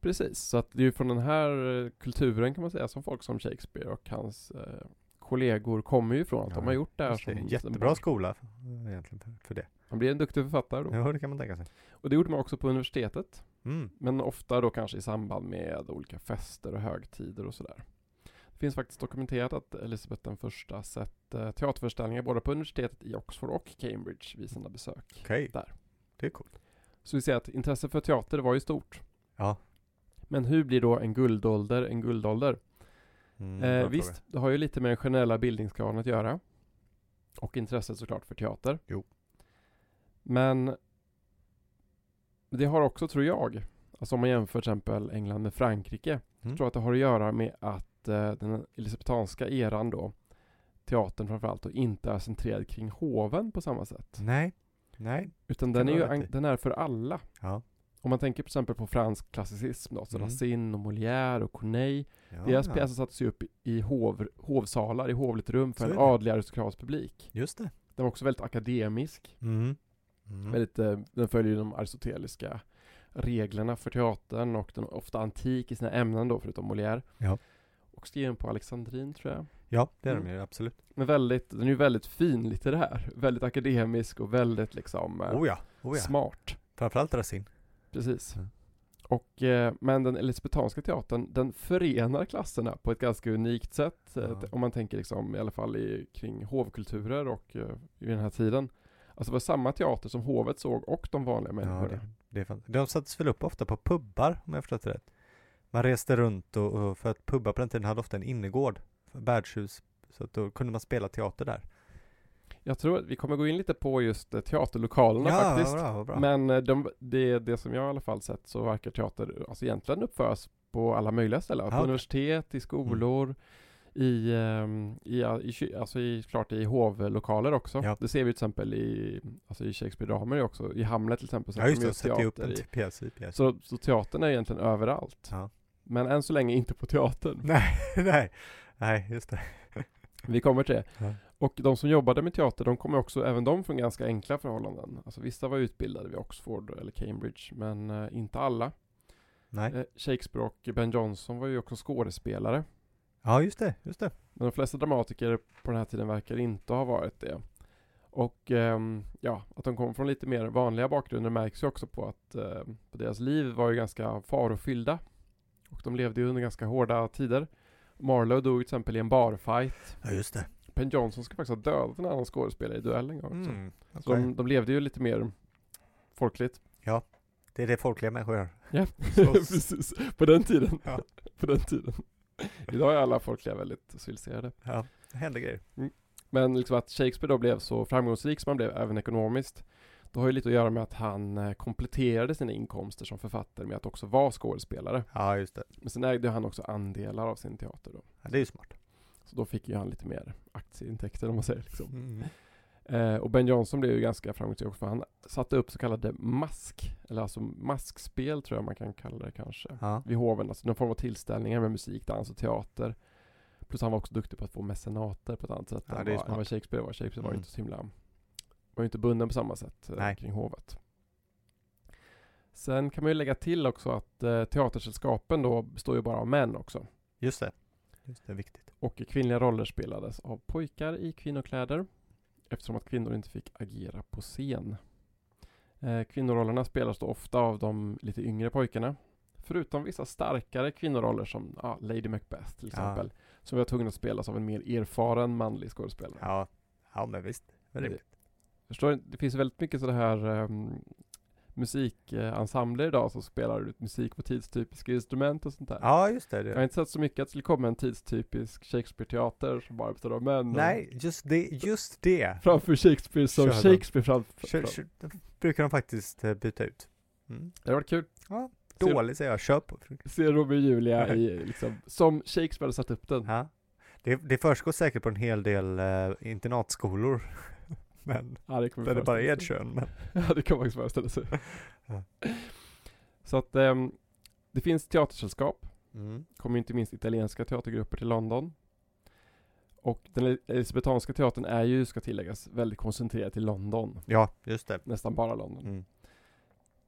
Precis, så att det är ju från den här eh, kulturen kan man säga som folk som Shakespeare och hans eh, kollegor kommer ju ifrån. Att de Ja, har gjort det här som En jättebra skola för- egentligen för det. Man blir en duktig författare då. Ja, det kan man tänka sig. Och det gjorde man också på universitetet. Mm. Men ofta då kanske i samband med olika fester och högtider och sådär. Det finns faktiskt dokumenterat att Elisabeth den första sett eh, teaterföreställningar både på universitetet i Oxford och Cambridge vid sina besök. Okej, Där. det är coolt. Så vi ser att intresset för teater var ju stort. Ja. Men hur blir då en guldålder en guldålder? Mm, Eh, visst, det har ju lite med den generella bildningsgraden att göra. Och intresset såklart för teater. Jo. Men det har också, tror jag, alltså om man jämför till exempel England med Frankrike, Mm. jag tror att det har att göra med att den elisabetanska eran då, teatern framförallt, då, inte är centrerad kring hoven på samma sätt. Nej, nej. Utan den är ju den är för alla. Ja. Om man tänker till exempel på fransk klassicism då, så Mm. Racine och Molière och Corneille. ja. Deras pjäser sattes ju upp i- i hov, hovsalar, i hovligt rum för Så en adlig aristokratisk publik. Just det. Den var också väldigt akademisk. Mm. Mm. Väldigt, eh, den följer ju de aristoteliska reglerna för teatern och den är ofta antik i sina ämnen då, förutom Molière. Ja. Och skriven på alexandrin tror jag. Ja, det är Mm. ju absolut. Men väldigt, den är ju väldigt fin litterär. Väldigt akademisk och väldigt liksom eh, Oh ja, oh ja. smart. Framförallt Racine. Precis. Mm. Och, eh, men den elisabetanska teatern, den förenar klasserna på ett ganska unikt sätt. eh, Ja. Om man tänker liksom, i alla fall i, kring hovkulturer och eh, i den här tiden. Alltså det var samma teater som hovet såg och de vanliga Ja, människorna. det, det är fan. De sattes väl upp ofta på pubbar om jag förstått det rätt. Man reste runt och, och för att pubbar på den tiden hade ofta en innergård, värdshus, så att då kunde man spela teater där. Jag tror att vi kommer gå in lite på just eh, teaterlokalerna faktiskt. vad bra, bra. Men eh, de, det, det som jag i alla fall sett så verkar teater alltså egentligen uppföras på alla möjliga ställen. Ja, på universitet, i skolor, i, ehm, i, i, alltså i, klart i hovlokaler också. Ja. Det ser vi till exempel i, alltså i Shakespeare-dramer också. I Hamlet till exempel. ja sätter just de det, sätter upp en pjäs i pjäs. Så, så teatern är egentligen överallt. Ja. Men än så länge inte på teatern. Nej, [laughs] nej, nej, just det. [laughs] Vi kommer till det. Ja. Och de som jobbade med teater, de kommer också, även de från ganska enkla förhållanden. Alltså vissa var utbildade vid Oxford eller Cambridge, men eh, inte alla. Nej. Eh, Shakespeare och Ben Jonson var ju också skådespelare. Ja, just det, just det. Men de flesta dramatiker på den här tiden verkar inte ha varit det. Och ehm, ja, att de kom från lite mer vanliga bakgrunder märks ju också på att eh, på deras liv var ju ganska farofyllda. Och de levde ju under ganska hårda tider. Marlowe dog till exempel i en barfight. Ja, just det. Ben Johnson ska faktiskt ha dödat en annan skådespelare i duell en gång också. Mm, Så okej. de, de levde ju lite mer folkligt. Det är det folkliga människor gör. Ja, [laughs] precis. På den tiden. Ja. [laughs] På den tiden. Idag är alla folkliga väldigt civiliserade. Ja, det händer grejer. Men liksom att Shakespeare då blev så framgångsrik som han blev, även ekonomiskt, det har ju lite att göra med att han eh, kompletterade sina inkomster som författare med att också vara skådespelare. Ja, just det. Men sen ägde han också andelar av sin teater då. Ja, det är ju smart. Så då fick ju han lite mer aktieintäkter om man säger liksom. Mm. Eh, och Ben Johnson blev ju ganska framgångsrik också för han satte upp så kallade mask, eller alltså maskspel tror jag man kan kalla det kanske. Ja. Vid hoven, alltså någon form av tillställningar med musik, dans och teater. Plus han var också duktig på att få mecenater på ett annat sätt Ja, smart. vad Shakespeare var. Shakespeare var ju Mm. inte så himla, var ju inte bunden på samma sätt eh, Nej. kring hovet. Sen kan man ju lägga till också att eh, teatersällskapen då består ju bara av män också. Just det. Just det, viktigt. Och kvinnliga roller spelades av pojkar i kvinnokläder eftersom att kvinnor inte fick agera på scen. Eh, kvinnorollerna spelas då ofta av de lite yngre pojkarna. Förutom vissa starkare kvinnoroller som ja, Lady Macbeth till Ja. exempel. Som var tvungna att spelas av en mer erfaren manlig skådespelare. Ja, ja men visst. Rimligt. Förstår? Det finns väldigt mycket sådana här um, musikensembler idag som spelar ut musik på tidstypiska instrument och sånt där. Ja, just det. Jag har inte sett så mycket att det skulle komma en tidstypisk Shakespeare-teater som bara består av män. Nej, just det. Just det. Framför Shakespeare som Kör de. Shakespeare framför. Kör, kör, brukar de faktiskt eh, byta ut. Mm. Det varit kul. Ser- Dåligt säger jag, kör på. Se Romeo och Julia [laughs] i, liksom, som Shakespeare hade satt upp den. Ja. Det, det försiggår säkert på en hel del eh, internatskolor. Men Ja, det, kommer där det bara är ett kön. Men. [laughs] Ja, det kan man faktiskt föreställa sig. Ja. Så att ehm, det finns teatersällskap. Mm. kommer inte minst italienska teatergrupper till London. Och den elisabetanska teatern är ju, ska tilläggas, väldigt koncentrerad till London. Ja, just det. Nästan bara London. Mm.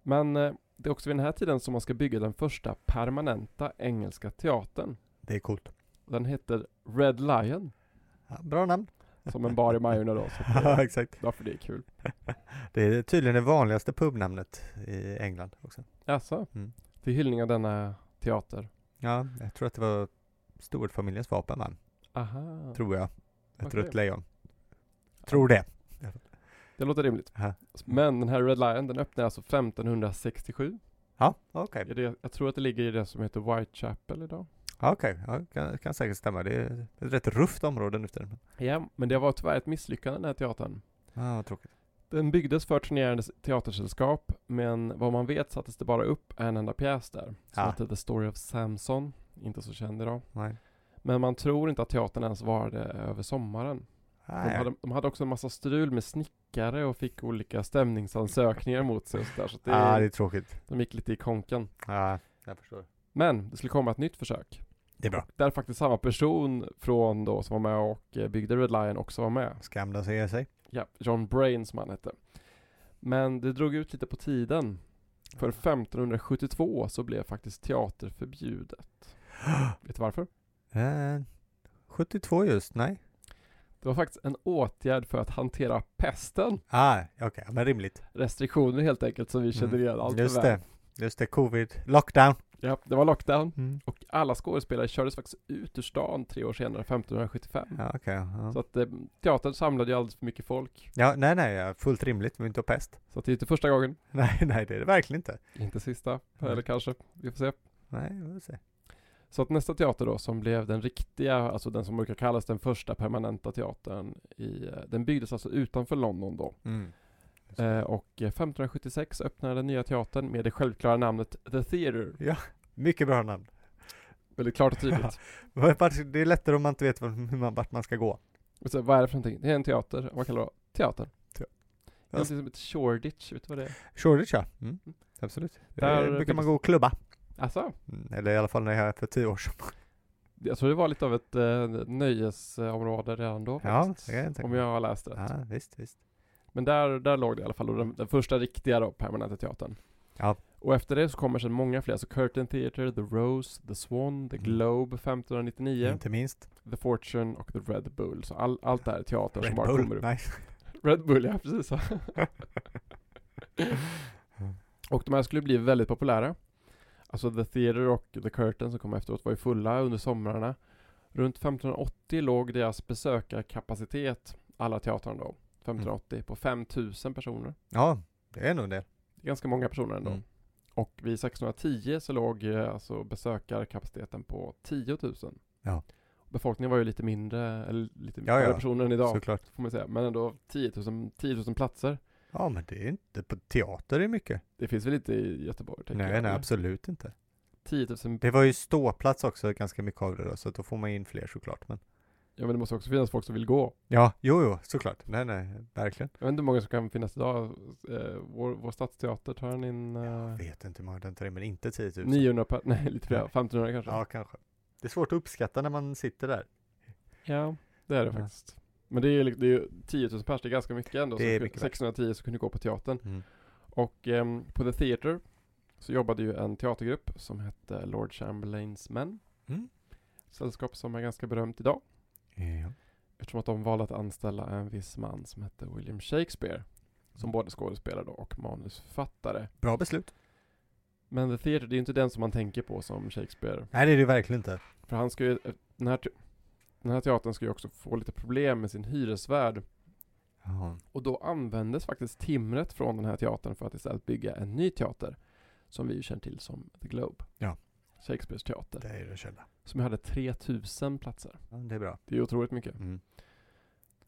Men eh, det är också vid den här tiden som man ska bygga den första permanenta engelska teatern. Det är coolt. Den heter Red Lion, Ja, bra namn. Som en bar i Majorna då. Så [laughs] att Ja, det, exakt. därför det är kul. [laughs] Det är tydligen det vanligaste pubnamnet i England också. Alltså, Mm. till hyllning av denna teater. Ja, jag tror att det var Storfamiljens vapen, man. Aha, Tror jag. Ett Okej. rött lejon. Tror det. det låter rimligt. Ja, Men den här Red Lion, den öppnar alltså 1567. ja okej. Det, jag tror att det ligger i det som heter Whitechapel idag. Ja, Okej, ja, kan, kan säkert stämma. Det är ett rätt rufft område nu för tiden. Ja, men det var tyvärr ett misslyckande den här teatern. Ja, vad tråkigt. Den byggdes för turnerande teatersällskap, men vad man vet sattes det bara upp en enda pjäs där. Som Ah. heter The Story of Samson. Inte så känd idag. Nej. Men man tror inte att teatern ens varade över sommaren. De hade, de hade också en massa strul med snickare och fick olika stämningsansökningar mot sig och så där, så att det, Ja, det är tråkigt. de gick lite i konken. Ja, jag förstår. Men det skulle komma ett nytt försök. Det är bra. Där faktiskt samma person från då som var med och eh, byggde Red Lion också var med. Skam sig sig. Ja, John Brain som han hette. Men det drog ut lite på tiden. För 1572 så blev faktiskt teater förbjudet. [gasps] Vet du varför? Eh, 72 just, nej. Det var faktiskt en åtgärd för att hantera pesten. Ah, okej, men rimligt. Restriktioner helt enkelt som vi känner Mm. igen allt för Just väl. det. Just det, covid. Lockdown. Ja, det var lockdown. Mm. Och alla skådespelare kördes faktiskt ut ur stan tre år senare, 1575. Ja, okej. ja. Så att eh, teatern samlade ju alldeles för mycket folk. ja, nej, nej, ja, fullt rimligt, men inte pest. Så att det är inte första gången, [laughs] Nej, nej, det är det verkligen inte. inte sista, eller kanske, vi får se. Nej, vi får se. Så att nästa teater då, som blev den riktiga, alltså den som brukar kallas den första permanenta teatern, i, eh, den byggdes alltså utanför London då. Mm. Eh, och eh, 1576 öppnade den nya teatern med det självklara namnet The Theatre. Mycket bra namn. Väldigt klart och tydligt. [laughs] Det är lättare om man inte vet hur man, vart man ska gå. och så, vad är det för någonting? Det är en teater, vad kallar det? Teater. Te- Någonting som heter Shoreditch, vet du vad det är? Shoreditch ja. Mm. Absolut. Där brukar man gå och klubba. Alltså, Mm. Eller i alla fall när jag är för tio år sedan. jag tror det var lite av ett eh, nöjesområde redan då Ja, faktiskt. jag Om jag har läst rätt. Ja, visst, visst. Men där, där låg det i alla fall, och den, den första riktiga då, permanenta teatern. Ja. Och efter det så kommer sen många fler, så Curtain Theatre, The Rose, The Swan, The Mm. Globe 1599, Inte minst. The Fortune och The Red Bull. Så all, allt det här är teater som Red bara Bull. kommer upp. Nice. Red Bull, ja precis. [laughs] och de här skulle bli väldigt populära. Alltså The Theatre och The Curtain som kom efteråt var ju fulla under somrarna. Runt 1580 låg deras besökarkapacitet, alla teatrarna då, 1580, på 5000 personer. Ja, det är nog det. Det är ganska många personer ändå. Mm. Och vid 1610 så låg eh, alltså besökarkapaciteten på 10 000. Ja. Befolkningen var ju lite mindre, eller lite Ja, färre ja. personer än idag, Såklart. får man säga. Men ändå 10 000, 10 000 platser. Ja, men det är inte på teater är mycket. Det finns väl inte i Göteborg? Nej, jag, nej, eller? absolut inte. 10 000, Det var ju ståplats också ganska mycket av det då, så då får man in fler såklart. Men Ja men det måste också finnas folk som vill gå. Ja, jo, jo, såklart. Nej, nej, verkligen. Jag vet inte hur många som kan finnas idag. Eh, vår, vår stadsteater tar den in Jag eh, vet inte hur många den tar in, men inte 10 000. 900 per, [laughs] nej lite fler, Nej. 1500 kanske. Ja, kanske. Det är svårt att uppskatta när man sitter där. Ja, det är det Ja. faktiskt. Men det är ju li- det är ju 10 000 pers, det är ganska mycket ändå. Det är mycket värt. 610 så kunde gå på teatern. Mm. Och ehm, på The Theatre så jobbade ju en teatergrupp som hette Lord Chamberlains Men. Mm. Sällskap som är ganska berömt idag. Ja. Eftersom att de valde att anställa en viss man som hette William Shakespeare. Som både skådespelare då och manusförfattare. Bra beslut. Men The Theatre, det är ju inte den som man tänker på som Shakespeare. Nej, det är det verkligen inte. För han ska ju, den här, den här teatern ska ju också få lite problem med sin hyresvärd. Jaha. Och då användes faktiskt timret från den här teatern för att istället bygga en ny teater. Som vi ju känner till som The Globe. Ja. Shakespeares teater. Det är det kända. Som hade 3000 platser. Ja, det är bra. Det är otroligt mycket. Mm.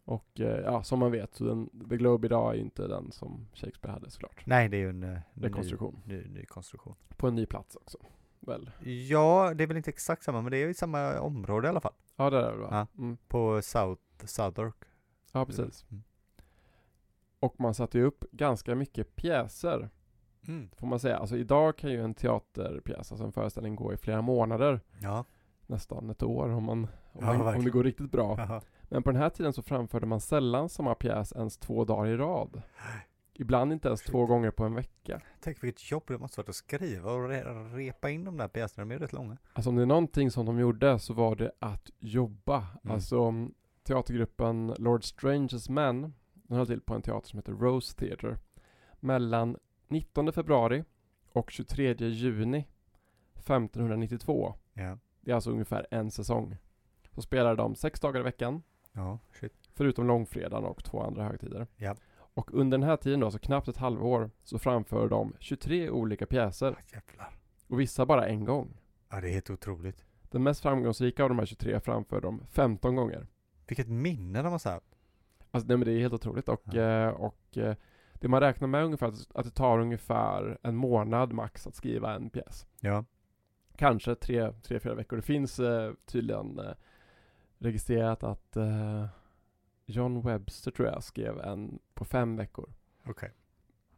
Och eh, ja, som man vet så den, The Globe idag är ju inte den som Shakespeare hade såklart. Nej, det är ju en eh, Rekonstruktion. Ny, ny, ny konstruktion. På en ny plats också. Väl? Ja, det är väl inte exakt samma, men det är ju samma område i alla fall. Ja det är det va? Ja. Mm. På South, Southwark. Ja precis. Mm. Och man satte ju upp ganska mycket pjäser. Mm. Får man säga. Alltså idag kan ju en teaterpjäs, alltså en föreställning gå i flera månader. Ja. Nästan ett år om, man, om, Ja, man, om det går riktigt bra. Jaha. Men på den här tiden så framförde man sällan samma pjäs ens två dagar i rad. Ibland inte ens Shit. två gånger på en vecka. Tänk vilket jobb det måste varit att skriva och re- repa in de där pjäserna, de är rätt långa. Alltså om det är någonting som de gjorde så var det att jobba. Mm. Alltså teatergruppen Lord Stranges Men, den höll till på en teater som heter Rose Theatre. Mellan 19 februari och 23 juni 1592. Ja. Det är alltså ungefär en säsong. Så spelade de sex dagar i veckan, Ja, shit. förutom långfredagen och två andra högtider. Ja. Och under den här tiden då, alltså knappt ett halvår, så framför de 23 olika pjäser. Ah, jävlar. Och vissa bara en gång. Ja, det är helt otroligt. Den mest framgångsrika av de här 23 framför de 15 gånger. Vilket minne de måste ha haft. Alltså nej, men det är helt otroligt och, Ja. eh, och eh, det man räknar med ungefär att- att det tar ungefär en månad max att skriva en pjäs. Ja. Kanske tre, tre fyra veckor. Det finns eh, tydligen eh, registrerat att eh, John Webster tror jag skrev en på fem veckor. Okej.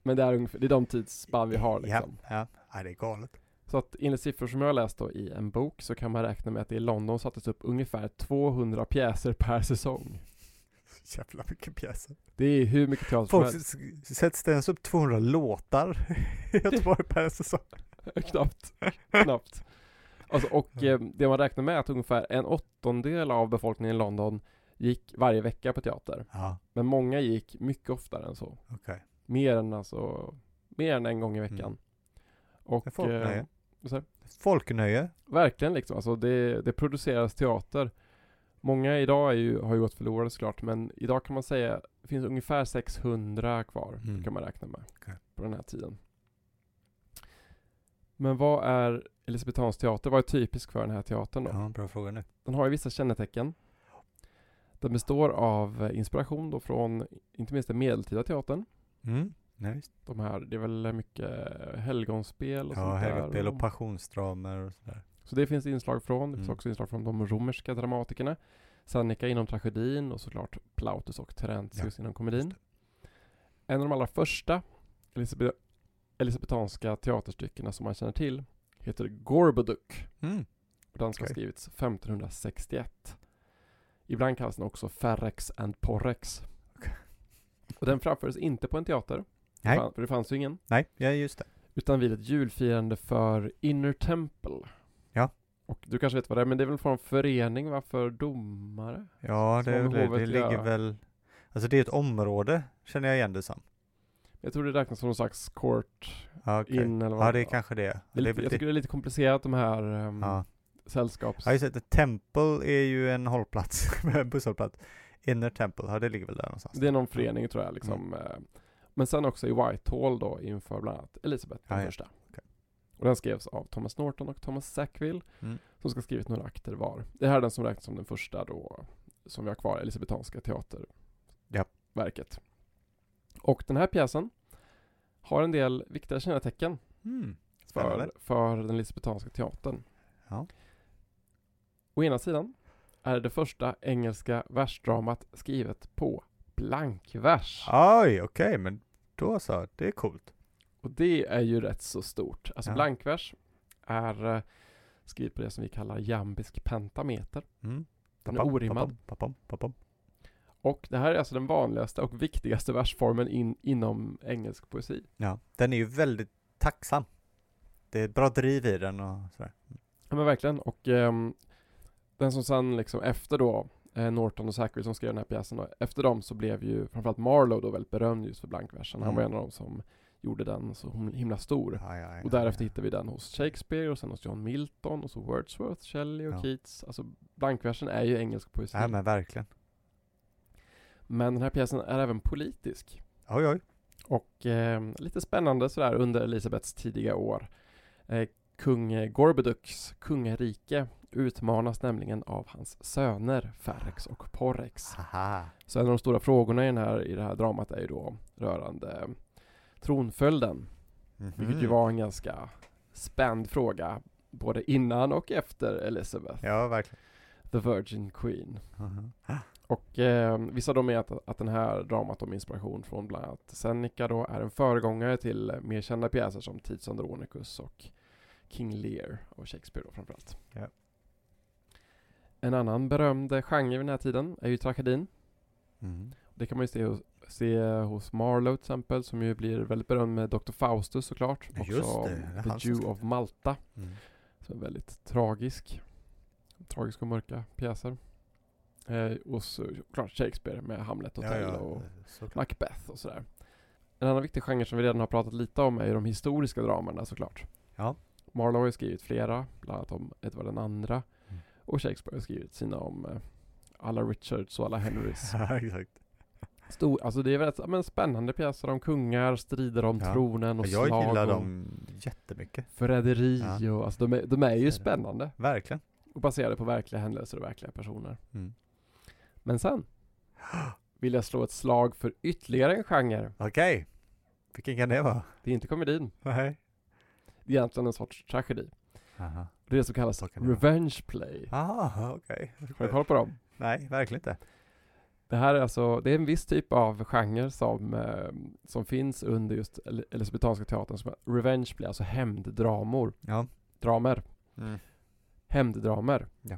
Men det är, ungefär, det är de tidsspann vi har liksom. Ja, ja. ja, det är galet. Så att enligt siffror som jag har läst då i en bok så kan man räkna med att det i London sattes upp ungefär 200 pjäser per säsong. [laughs] Jävla mycket pjäser. Det är hur mycket teater som helst. sätts det ens upp 200 låtar [laughs] i Göteborg [laughs] per säsong? knappt. knappt. Alltså, och eh, det man räknar med är att ungefär en åttondel av befolkningen i London gick varje vecka på teater. Ja, Men många gick mycket oftare än så. okej. Mer än alltså, mer än en gång i veckan. Mm. Och är folknöje. eh, så Folknöje. verkligen liksom, alltså det, det produceras teater. Många idag ju, har ju gått förlorade såklart, men idag kan man säga det finns ungefär 600 kvar, Mm. kan man räkna med, Okej. på den här tiden. Men vad är Elisabethans teater? Vad är typisk för den här teatern då? Ja, bra fråga nu. Den har ju vissa kännetecken. Den består av eh, inspiration då från, inte minst den medeltida teatern. Mm. Visst. De här, det är väl mycket helgonspel och Ja, sånt där. helgonspel och passionsdramer och sådär. Så det finns inslag från. Det finns Mm. också inslag från de romerska dramatikerna. Seneca inom tragedin och såklart Plautus och Terentius inom komedin. En av de allra första Elisabeth elisabetanska teaterstyckena som man känner till heter Gorboduc. Mm. Och den ska ha Okej. skrivits 1561. Ibland kallas den också Ferrex and Porrex. Okej. Och den framfördes inte på en teater, Nej, för det fanns ju ingen, nej, ja just det. utan vid ett julfirande för Inner Temple. Ja. Och du kanske vet vad det är, men det är väl från förening va, för domare? Ja, det, det, det ligger väl... Alltså det är ett område, känner jag igen det som. Jag tror det räknas som någon slags court okej. in eller vad Ja, det är kanske det. det är det lite, väl Jag det. tycker det är lite komplicerat de här um, Ja. sällskaps... Ja, just det. Temple är ju en hållplats, en [laughs] busshållplats. Inner Temple, ja det ligger väl där någonstans. Det är någon förening tror jag liksom. eh, Men sen också i Whitehall då inför bland annat Elizabeth den ja. första. Okej. Och den skrevs av Thomas Norton och Thomas Sackville Mm. som ska ha skrivit några akter var. Det här är den som räknas som den första då som vi har kvar, Elisabetanska Ja. Och den här pjäsen har en del viktiga kännetecken Mm. för, för den Elisabetanska teatern. Ja. Å ena sidan är det första engelska versdramat skrivet på blankvers. Oj, okej, men då så, det är coolt. Och det är ju rätt så stort. Alltså Ja. blankvers är eh, skrivet på det som vi kallar jambisk pentameter. Mm. Den är orimmad. Papam, papam. Och det här är alltså den vanligaste och viktigaste versformen in, inom engelsk poesi. Ja, den är ju väldigt tacksam. Det är ett bra driv i den och sådär. Ja men verkligen. Och ehm, den som sen liksom efter då eh, Norton och Zachary som skrev den här pjäsen och efter dem så blev ju framförallt Marlowe då väldigt berömd just för blankversen. Han var en Mm. av dem som gjorde den så himla stor. Ja, ja, ja, Och därefter ja. hittar vi den hos Shakespeare och sen hos John Milton och så Wordsworth, Shelley och. Keats. Alltså blankversen är ju engelsk poesi. Ja, men verkligen. Men den här pjäsen är även politisk. Oj, oj. Och eh, lite spännande sådär under Elisabeths tidiga år. Eh, kung Gorboduks kungarike utmanas nämligen av hans söner Ferrex och Porrex. Haha. Så en av de stora frågorna i, den här, i det här dramat är ju då rörande tronföljden. Vilket ju var en ganska spänd fråga både innan och efter Elizabeth, Ja, verkligen. the Virgin Queen. Mhm. Och eh, vissa de är att, att den här dramat om inspiration från bland annat Seneca då är en föregångare till mer kända pjäser som Tids Andronicus och King Lear av Shakespeare då framförallt. Ja. En annan berömd genre vid den här tiden är ju tragedin. Mhm. Det kan man ju se hos, se hos Marlowe till exempel som ju blir väldigt berömd med Dr. Faustus såklart. Just Också det, The Jew of Malta. Mm. Som är väldigt tragisk. Tragiska och mörka pjäser. Eh, och så, klart Shakespeare med Hamlet och Ja, ja, och såklart. Macbeth och sådär. En annan viktig genre som vi redan har pratat lite om är ju de historiska dramerna såklart. Ja. Marlowe har ju skrivit flera, bland annat om Edvard andra. Mm. Och Shakespeare har skrivit sina om eh, alla Richards och alla Henrys. [laughs] Ja, exakt. Stor, alltså det är väldigt ja, men spännande pjäser om kungar, strider om Ja. tronen och Jag slag gillar och dem jättemycket. förräderi och alltså de är, de är ju spännande. Verkligen. Och baserade på verkliga händelser och verkliga personer. Mm. Men sen vill jag slå ett slag för ytterligare en genre. Okej. Vilken kan det vara? Det är inte komedin. Nej. Det är egentligen en sorts tragedi. Aha. Det är det som kallas det revenge play. Aha, okej. Har du koll på dem? Nej, verkligen inte. Det här är alltså, det är en viss typ av genre som, eh, som finns under just El- Elisabetanska teatern som revenge play, alltså hämnddramor. Ja. Dramer. Mm. Hämnddramer. Ja.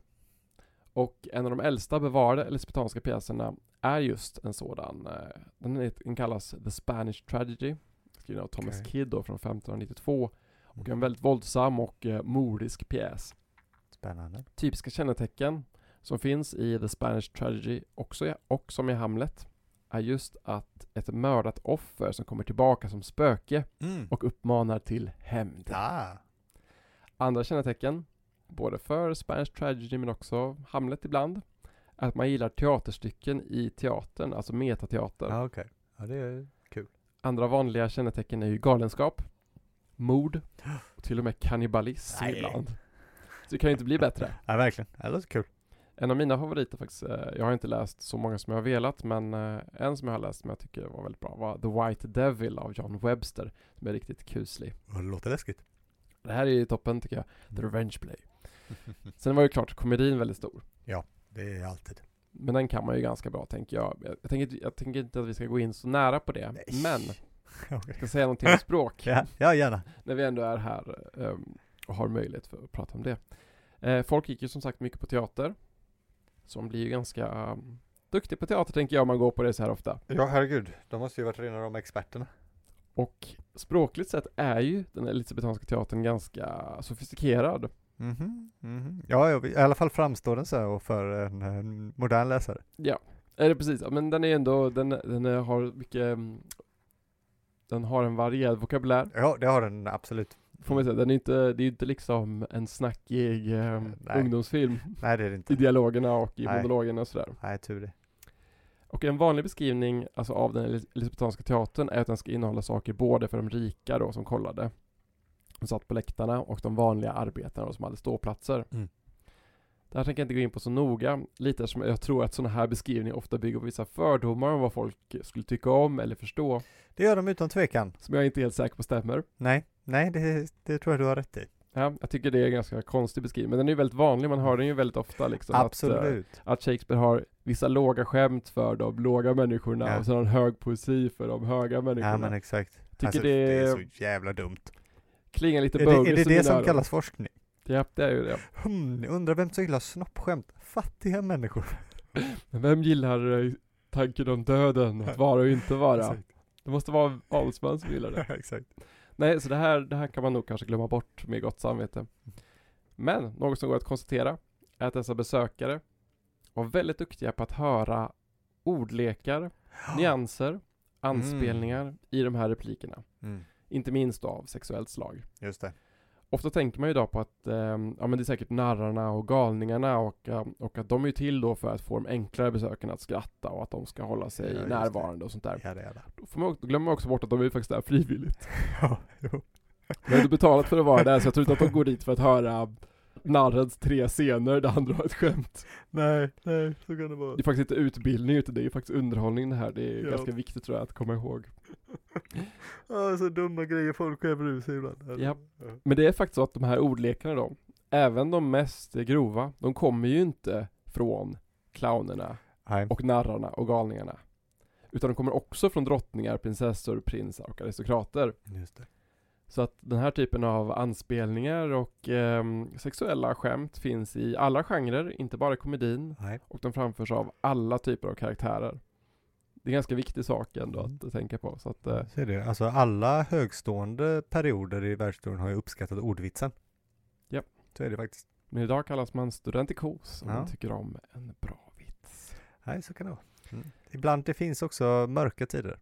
Och en av de äldsta bevarade elisabetanska pjäserna är just en sådan. eh, Den, den kallas The Spanish Tragedy. Skriven av Thomas Okej. Kidd då från 1592. Och en Mm. väldigt våldsam och eh, mordisk pjäs. Spännande. Typiska kännetecken som finns i The Spanish Tragedy också, och som i Hamlet är just att ett mördat offer som kommer tillbaka som spöke Mm. och uppmanar till hämnd. Ah. Andra kännetecken, både för Spanish Tragedy men också Hamlet ibland, att man gillar teaterstycken i teatern, alltså metateater. Ja, okej. Ja, det är kul. Andra vanliga kännetecken är ju galenskap, mord och till och med kannibalism Nej. ibland. Så det kan ju inte bli bättre. [laughs] Ja, verkligen. Det låter kul. En av mina favoriter faktiskt, eh, jag har inte läst så många som jag har velat, men eh, en som jag har läst som jag tycker var väldigt bra var The White Devil av John Webster, som är riktigt kuslig. Det låter läskigt. Det här är ju toppen tycker jag, The Revenge Play. [laughs] Sen var ju klart komedin väldigt stor. Det är alltid. Men den kan man ju ganska bra tänker jag. Jag, jag, tänker, jag tänker inte att vi ska gå in så nära på det. Nej. Men [laughs] jag ska säga någonting om språk. [laughs] Ja, ja, gärna. När vi ändå är här ehm, och har möjlighet för att prata om det. Eh, folk gick ju som sagt mycket på teater. Som blir ju ganska um, duktig på teater tänker jag om man går på det så här ofta. Ja, herregud. De måste ju varit rena de experterna. Och språkligt sett är ju den elisabetanska teatern ganska sofistikerad. Mhm, mhm. Ja, jag, i alla fall framstår den så för en, en modern läsare. Ja, är det precis. Ja, Men den är ändå, den, den har mycket mm, den har en varierad vokabulär. Ja, det har den absolut. Får man säga. Den är inte, det är ju inte liksom en snackig eh, Nej. ungdomsfilm Nej, det är det i inte. dialogerna och i Nej. monologerna och sådär. Nej, tur det. Och en vanlig beskrivning alltså av den elis- elisabetanska teatern är att den ska innehålla saker både för de rika då som kollade, som satt på läktarna, och de vanliga arbetarna som hade ståplatser. Mm. Det här tänker jag inte gå in på så noga, lite som jag tror att sådana här beskrivningar ofta bygger på vissa fördomar om vad folk skulle tycka om eller förstå, Det gör de utan tvekan. som jag inte är helt säker på stämmer. Nej, nej, det, det tror jag du har rätt i. Ja, jag tycker det är en ganska konstig beskrivning, men den är ju väldigt vanlig, man hör den ju väldigt ofta liksom. Att, eh, Absolut. att Shakespeare har vissa låga skämt för de låga människorna Ja. och sen har han hög poesi för de höga människorna. Ja men exakt. Tycker Alltså, det, det är så jävla dumt. Klingar lite Är det, är det det som öron. kallas forskning? Ja, det är ju det. Hmm, undrar vem som gillar snoppskämt? Fattiga människor. [laughs] Men vem gillar eh, tanken om döden, att vara och inte vara? [laughs] Det måste vara adelsmän som gillar det. [laughs] exakt. Nej, så det här, det här kan man nog kanske glömma bort med gott samvete. Men något som går att konstatera är att dessa besökare var väldigt duktiga på att höra ordlekar, [gasps] nyanser, anspelningar i de här replikerna. Mm, Inte minst då av sexuellt slag. just det. Ofta tänker man ju idag på att ehm, ja, men det är säkert narrarna och galningarna och, och att de är ju till då för att få de enklare besökarna att skratta och att de ska hålla sig Ja, just det. närvarande och sånt där. Ja det är det. Då, får man, då glömmer man också bort att de är faktiskt där frivilligt. [laughs] Ja, jo. De har inte betalat för att vara där så jag tror inte att de går dit för att höra narrens tre scener där han drar ett skämt. Nej, nej, så kan det vara. Det är faktiskt inte utbildning utan det är faktiskt underhållning det här. Det är Ja. ganska viktigt tror jag att komma ihåg. [laughs] Ja, så dumma grejer folk skämmer ur sig ibland. Ja. Men det är faktiskt så att de här ordlekarna då, även de mest grova, de kommer ju inte från clownerna Nej. och narrarna och galningarna. Utan de kommer också från drottningar, prinsessor, prinsar och aristokrater. Just det. Så att den här typen av anspelningar och ehm, sexuella skämt finns i alla genrer, inte bara komedin. Nej. Och de framförs av alla typer av karaktärer. Det är en ganska viktig sak ändå Mm. att tänka på. Så att, eh, Så är det. Alltså alla högstående perioder i världshistorien har ju uppskattat ordvitsen. Ja. Så är det faktiskt. men idag kallas man studentikos om Ja. man tycker om en bra vits. Nej, så kan det vara. Mm. Ibland det finns också mörka tider.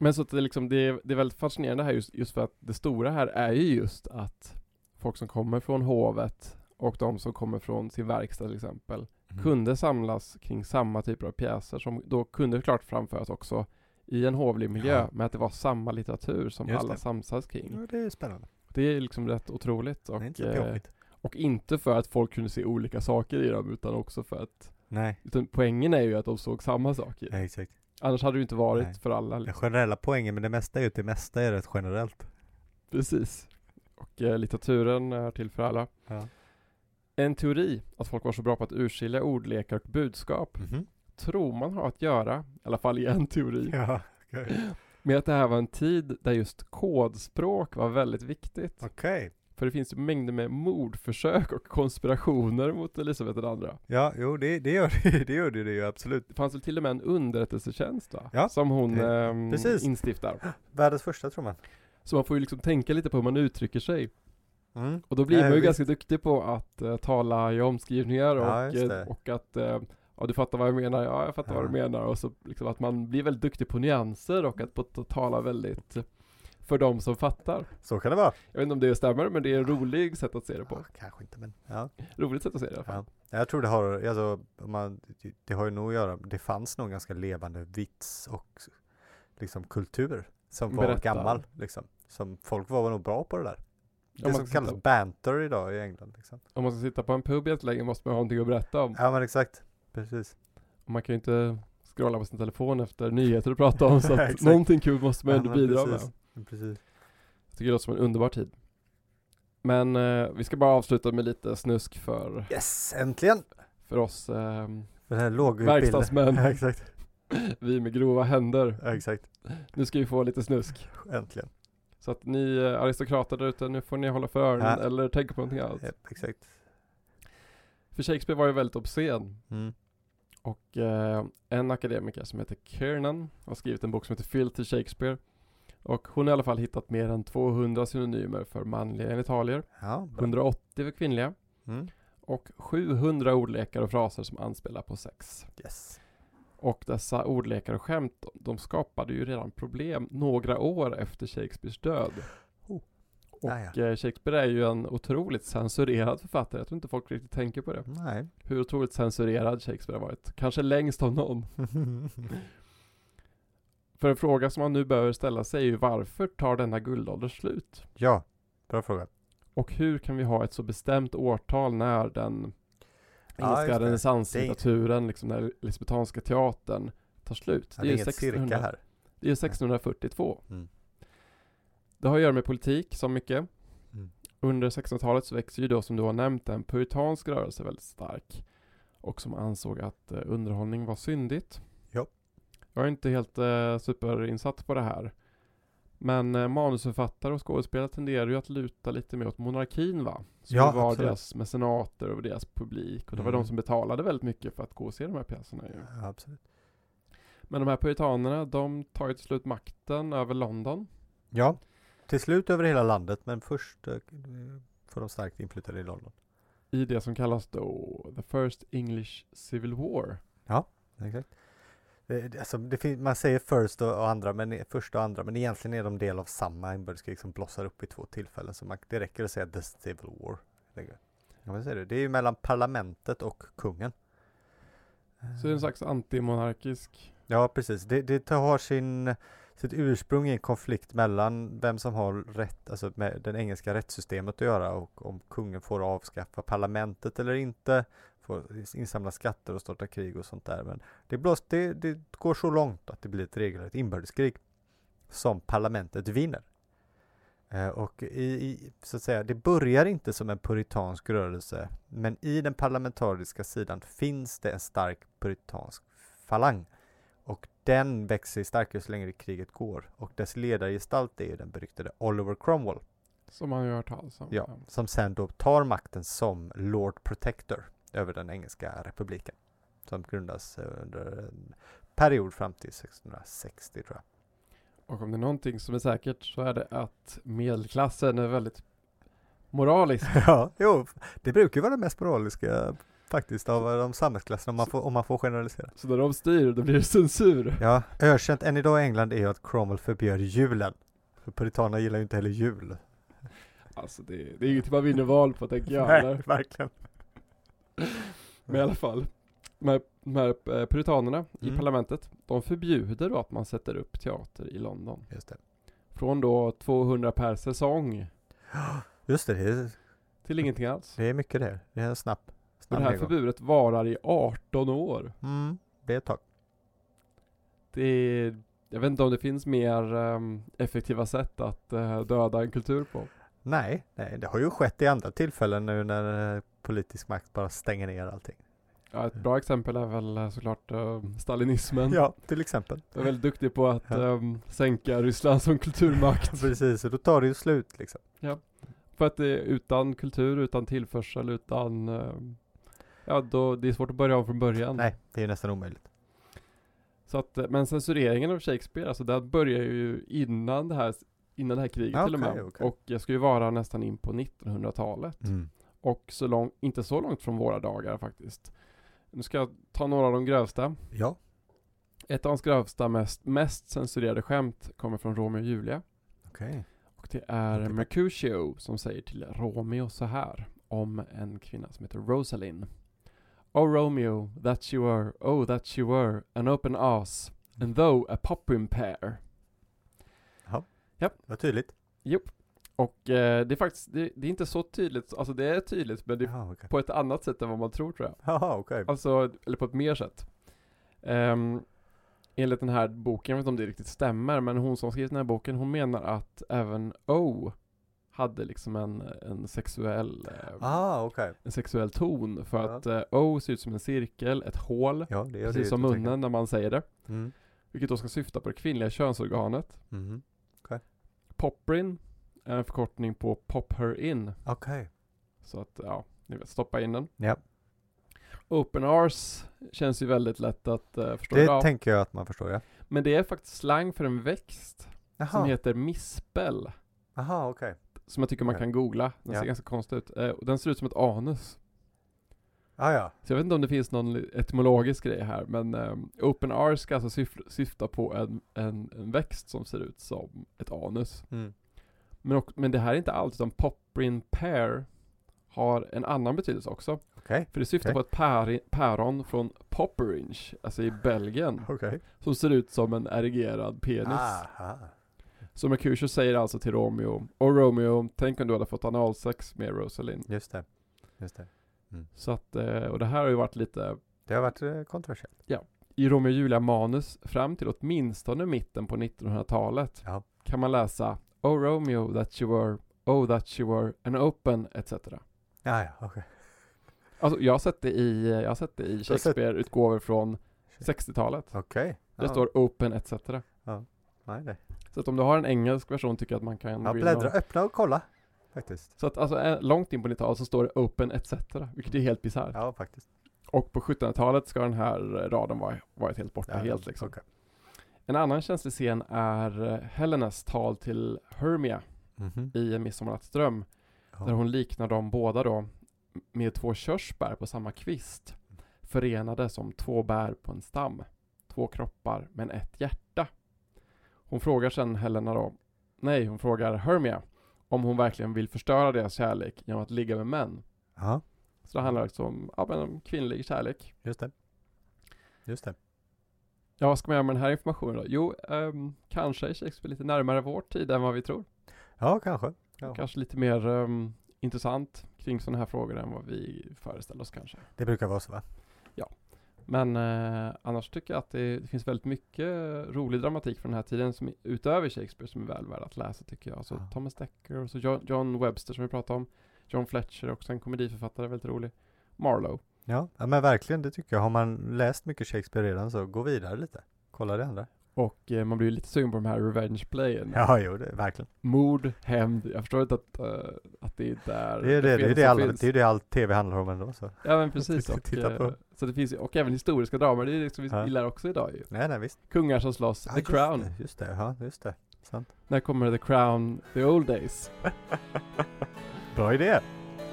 Men så att det, är liksom, det, är, det är väldigt fascinerande här just, just för att det stora här är ju just att folk som kommer från hovet och de som kommer från sin verkstad till exempel Mm. kunde samlas kring samma typer av pjäser som då kunde klart framföras också i en hovlig miljö Ja. med att det var samma litteratur som Just alla det. samsades kring. Ja, det är spännande. Det är liksom rätt otroligt och, inte eh, och inte för att folk kunde se olika saker i dem utan också för att Nej, utan poängen är ju att de såg samma saker. nej, exakt. Annars hade det ju inte varit Nej. för alla. Den Liksom. generella poängen med det mesta är ju att det mesta är rätt generellt. Precis. Och eh, litteraturen är till för alla. Ja. En teori att folk var så bra på att urskilja ordlekar och budskap Mhm. tror man har att göra, i alla fall i en teori, Ja, okej. med att det här var en tid där just kodspråk var väldigt viktigt. Okej. För det finns ju mängder med mordförsök och konspirationer mot Elisabeth II. Ja, jo det, det gör [laughs] det, det gör det, det ju absolut. Det fanns väl till och med en underrättelsetjänst va? Ja, Som hon det- precis. instiftar. Världens första tror man. Så man får ju liksom tänka lite på hur man uttrycker sig. Mm. Och då blir Ja, man ju visst. ganska duktig på att eh, tala i omskrivningar Ja, och, eh, och att eh, Ja du fattar vad jag menar, ja jag fattar vad Ja. du menar och så liksom att man blir väldigt duktig på nyanser och att på att tala väldigt för de som fattar. Så kan det vara. Jag vet inte om det stämmer men det är en rolig sätt att se det på. Ja, kanske inte men ja. Roligt sätt att se det i alla fall. ja. Jag tror det har, alltså, man, det har ju nog att göra, det fanns nog ganska levande vits och liksom kultur som var Berätta. gammal liksom. Som folk var nog bra på det där. Om Det man som kallas sitta- banter idag i England liksom. Om man ska sitta på en pub jättelänge måste man ha någonting att berätta om. Ja men exakt, precis. Man kan ju inte scrolla på sin telefon efter nyheter att prata om [laughs] så att någonting kul måste man Ja, ändå men bidra precis. med. precis. Jag tycker det låter som en underbar tid. Men eh, vi ska bara avsluta med lite snusk för, Yes, äntligen! för oss ehm, För det här verkstadsmän, [laughs] Ja, exakt. vi med grova händer. Ja, exakt. Nu ska vi få lite snusk. Äntligen. Så att ni eh, aristokrater där ute, nu får ni hålla för öronen Ja. eller tänka på någonting annat. Japp, exakt. För Shakespeare var ju väldigt obscen. Mm. Och eh, en akademiker som heter Kiernan har skrivit en bok som heter Filthy Shakespeare. Och hon har i alla fall hittat mer än 200 synonymer för manliga genitalier, Ja, bra. 180 för kvinnliga Mm. och 700 ordlekar och fraser som anspelar på sex. Yes. Och dessa ordlekar och skämt, de skapade ju redan problem några år efter Shakespeares död. Oh. Och Ah, ja. Shakespeare är ju en otroligt censurerad författare, jag tror inte folk riktigt tänker på det. Nej. Hur otroligt censurerad Shakespeare har varit. Kanske längst av någon. [laughs] För en fråga som man nu behöver ställa sig är ju varför tar denna guldålder slut? ja, bra fråga. Och hur kan vi ha ett så bestämt årtal när den engelska det. renässanslitteraturen, liksom den elisabetanska teatern tar slut? Det är inget cirka här. Det är 1642. Mm. Det har att göra med politik som mycket. Mm. Under 1600-talet så växer ju då som du har nämnt en puritansk rörelse väldigt stark. Och som ansåg att eh, underhållning var syndigt. Ja. Jag är inte helt eh, superinsatt på det här. Men eh, manusförfattare och skådespelare tenderar ju att luta lite mer åt monarkin va? Som Ja, var absolut. deras mecenater och deras publik. Och det var Mm. de som betalade väldigt mycket för att gå och se de här pjäserna ju. Ja, absolut. Men de här puritanerna, de tar ju till slut makten över London. Ja, till slut över hela landet, men först eh, får de starkt inflytande i London. I det som kallas då The First English Civil War. Exakt. Det- alltså, det man säger first och, andra, men e- första och andra, men egentligen är de del av samma inbördeskrig som blossar upp i två tillfällen. Så man, det räcker att säga the civil war. Ja, men säger du, det är ju mellan parlamentet och kungen. Så det är en slags antimonarkisk Ja, precis. Det, det tar- har sin, sitt ursprung i en konflikt mellan vem som har rätt, alltså med det engelska rättssystemet att göra och om kungen får avskaffa parlamentet eller inte, får insamla skatter och starta krig och sånt där. Men det, blås, det, det går så långt att det blir ett regelrätt inbördeskrig som parlamentet vinner. Eh, och i, i, så att säga, det börjar inte som en puritansk rörelse, men i den parlamentariska sidan finns det en stark puritansk falang. Och den växer sig starkare så länge kriget går. Och dess ledargestalt är den beryktade Oliver Cromwell. som man ju har hört talas om. Ja, som sen då tar makten som Lord Protector över den engelska republiken. Som grundas under en period fram till 1660 tror jag. Och om det är någonting som är säkert så är det att medelklassen är väldigt moralisk. [laughs] ja, jo, det brukar vara det mest moraliska faktiskt av de samhällsklasserna om man får, om man får generalisera. Så när de styr, då blir det censur. Ja, ökänt än idag i England är ju att Cromwell förbjöd julen. För puritanerna gillar ju inte heller jul. Alltså det, det är inget man vinner val på tänker jag. Nej, verkligen. Men i alla fall. De här, de här eh, puritanerna i Mm. parlamentet, de förbjuder då att man sätter upp teater i London. Just det. Från då 200 per säsong [gasps] Just det, det är, till ingenting alls. det är mycket det. Det är en snabb, det här förbudet varar i 18 år. Mm, det är ett tag. Det är, jag vet inte om det finns mer ehm, effektiva sätt att eh, döda en kultur på. Nej, nej, det har ju skett i andra tillfällen nu när eh, politisk makt bara stänger ner allting. Ja, ett bra exempel är väl eh, såklart eh, stalinismen. Ja, till exempel. Jag är väldigt duktig på att Ja. ehm, sänka Ryssland som kulturmakt. [laughs] Precis, och då tar det ju slut liksom. För att det är utan kultur, utan tillförsel, utan ehm, Ja, då, det är svårt att börja om från början. Nej, det är ju nästan omöjligt. Så att, eh, men censureringen av Shakespeare, alltså den börjar ju innan det här, innan det här kriget Ja, till och med. okej. Och jag ska ju vara nästan in på 1900-talet. Mm. Och så långt, inte så långt från våra dagar faktiskt. Nu ska jag ta några av de grövsta. Ja, Ett av hans grövsta, mest, mest censurerade skämt kommer från Romeo och Julia. okej. Och det är. Mercutio som säger till Romeo så här om en kvinna som heter Rosalind. Oh Romeo, that you were, oh that you were, an open ass, and though a popping pear. Vad tydligt. Och eh, det är faktiskt, det, det är inte så tydligt, alltså det är tydligt men det är Jaha, okej. på ett annat sätt än vad man tror tror jag. Jaha, okej. Alltså, eller på ett mer sätt. Um, enligt den här boken, jag vet inte om det riktigt stämmer, men hon som skrivit den här boken, hon menar att även O hade liksom en, en sexuell eh, Ah, okej. en sexuell ton för Ja. att eh, O ser ut som en cirkel, ett hål, Ja, det precis som munnen när man säger det. Mm. Vilket då ska syfta på det kvinnliga könsorganet. Mhm. Poprin är en förkortning på pop her in. Okej. Så att, ja, ni vet, stoppa in den. Ja, Open arse känns ju väldigt lätt att uh, förstå. det Ja, tänker jag att man förstår, ja. Men det är faktiskt slang för en växt som Jaha, heter mispel. Jaha okej. Som jag tycker man Okej. kan googla. Den Ja. ser ganska konstig ut. Och den ser ut som ett anus. Ah, ja. Så jag vet inte om det finns någon etymologisk grej här. Men um, open arse ska alltså syf- syfta på en, en, en växt som ser ut som ett anus. Mm. Men, och, men det här är inte allt, utan poprin pear har en annan betydelse också. Okej. För det syftar Okej. på ett päri- päron från Popperinge, alltså i Belgien. Okej. Som ser ut som en erigerad penis. Aha. Så Mercutio säger alltså till Romeo, och Romeo, tänk om du hade fått analsex med Rosalind. Just det. Just det. Så att, eh, och det här har ju varit lite Det har varit eh, kontroversiellt. i Romeo och Julia manus fram till åtminstone mitten på 1900-talet Ja. kan man läsa Oh Romeo that you were, Oh that she were an open etc. Ja, ja, okej. Alltså jag har sett det i, jag har sett det i Shakespeare-utgåvor från 60-talet. Okej. Det Ja. står open etc. Nej, nej. Så att om du har en engelsk version tycker jag att man kan Ja, in och- bläddra, öppna och kolla. Faktiskt. Så att alltså eh, långt in på 90-talet så står det open etc. Vilket är helt bisarrt. Ja, faktiskt. Och på 1700-talet ska den här raden vara, varit helt borta Ja, helt liksom. okej. En annan känslig scen är eh, Helenas tal till Hermia Mhm. i En midsommarnattsdröm. Ja. Där hon liknar dem båda då med två körsbär på samma kvist. Förenade som två bär på en stam. Två kroppar men ett hjärta. Hon frågar sen Helena då, nej hon frågar Hermia om hon verkligen vill förstöra deras kärlek genom att ligga med män. Ja, Så det handlar alltså om, ja, men om kvinnlig kärlek. just det. Just det. Ja, vad ska man göra med den här informationen då? Jo, ehm, kanske är Shakespeare lite närmare vår tid än vad vi tror. Ja, kanske. Ja. Kanske lite mer ehm, intressant kring sådana här frågor än vad vi föreställer oss kanske. Det brukar vara så va? Men eh, annars tycker jag att det, det finns väldigt mycket rolig dramatik från den här tiden som utöver Shakespeare som är väl värd att läsa tycker jag. Alltså Ja. Thomas Dekker och så John, John Webster som vi pratade om. John Fletcher också en komediförfattare, väldigt rolig. Marlowe. Ja, men verkligen det tycker jag. Har man läst mycket Shakespeare redan så gå vidare lite. Kolla det andra. Och eh, man blir ju lite sugen på de här revenge-playen. Ja, jo, det, verkligen. Mord, hämnd. Jag förstår inte att, eh, att det är där Det är det, det, är det, alla, det är det allt tv handlar om ändå så. Ja men precis. [laughs] Och, titta på. eh, så det finns och även historiska dramer, det är det som vi Ja. gillar också idag ju. Nej, nej, visst. Kungar som slåss, Ja, The just Crown. Det, just det, ja, just det. Sant. När kommer The Crown, The Old Days? [laughs] Bra idé.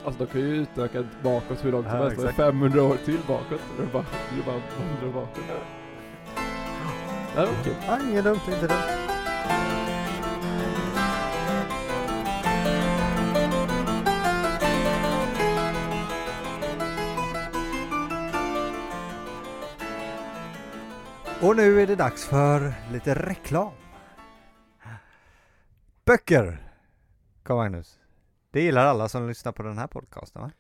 Alltså de kan ju utöka bakåt hur långt som helst, exakt. 500 år till bakåt. Det är bara, det bara 100 bakåt. Det här var kul. Ja, inget dumt, inte dumt. Och nu är det dags för lite reklam. Böcker! Kom Magnus. Det gillar alla som lyssnar på den här podcasten va?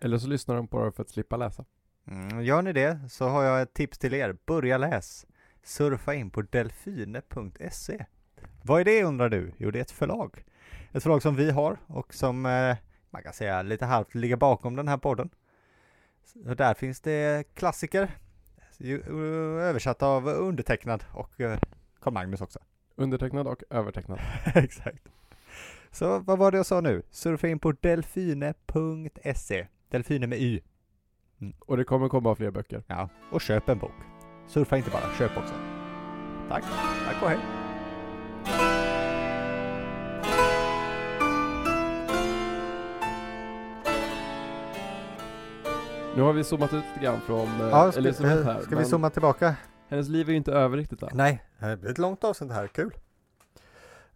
Eller så lyssnar de på det för att slippa läsa. Mm, gör ni det så har jag ett tips till er. Börja läs. Surfa in på delfine.se. Vad är det undrar du? Jo, det är ett förlag. Ett förlag som vi har och som eh, man kan säga lite halvt ligger bakom den här podden. Så där finns det klassiker eh, översatta av undertecknad och eh, Carl Magnus också. Undertecknad och övertecknad. [laughs] Exakt. Så vad var det jag sa nu? Surfa in på delfine.se. Delfine med Y. Och det kommer komma fler böcker. Ja, och köp en bok. Surfa inte bara, köp också. Tack, tack och hej. Nu har vi zoomat ut lite grann från eh, Ja, Elisabeth här. ska vi zooma tillbaka? Hennes liv är ju inte över riktigt än. Nej, det blir ett långt avsnitt här, kul.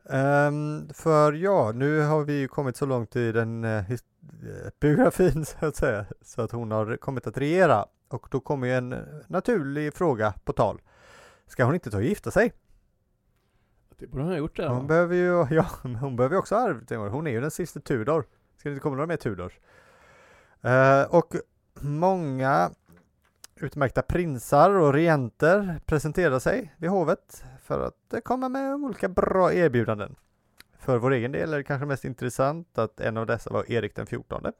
Ehm, för ja, nu har vi ju kommit så långt i den uh, biografin [laughs] så att säga, så att hon har kommit att regera. Och då kommer ju en eh, naturlig fråga på tal. Ska hon inte ta och gifta sig? Det borde hon ha gjort redan. Hon va? behöver ju, [laughs] ja, hon behöver ju också arv. Hon är ju den sista Tudor. Ska det inte komma några mer Tudors? Eh, och många utmärkta prinsar och regenter presenterar sig vid hovet för att komma med olika bra erbjudanden. För vår egen del är det kanske mest intressant att en av dessa var Erik den fjortonde.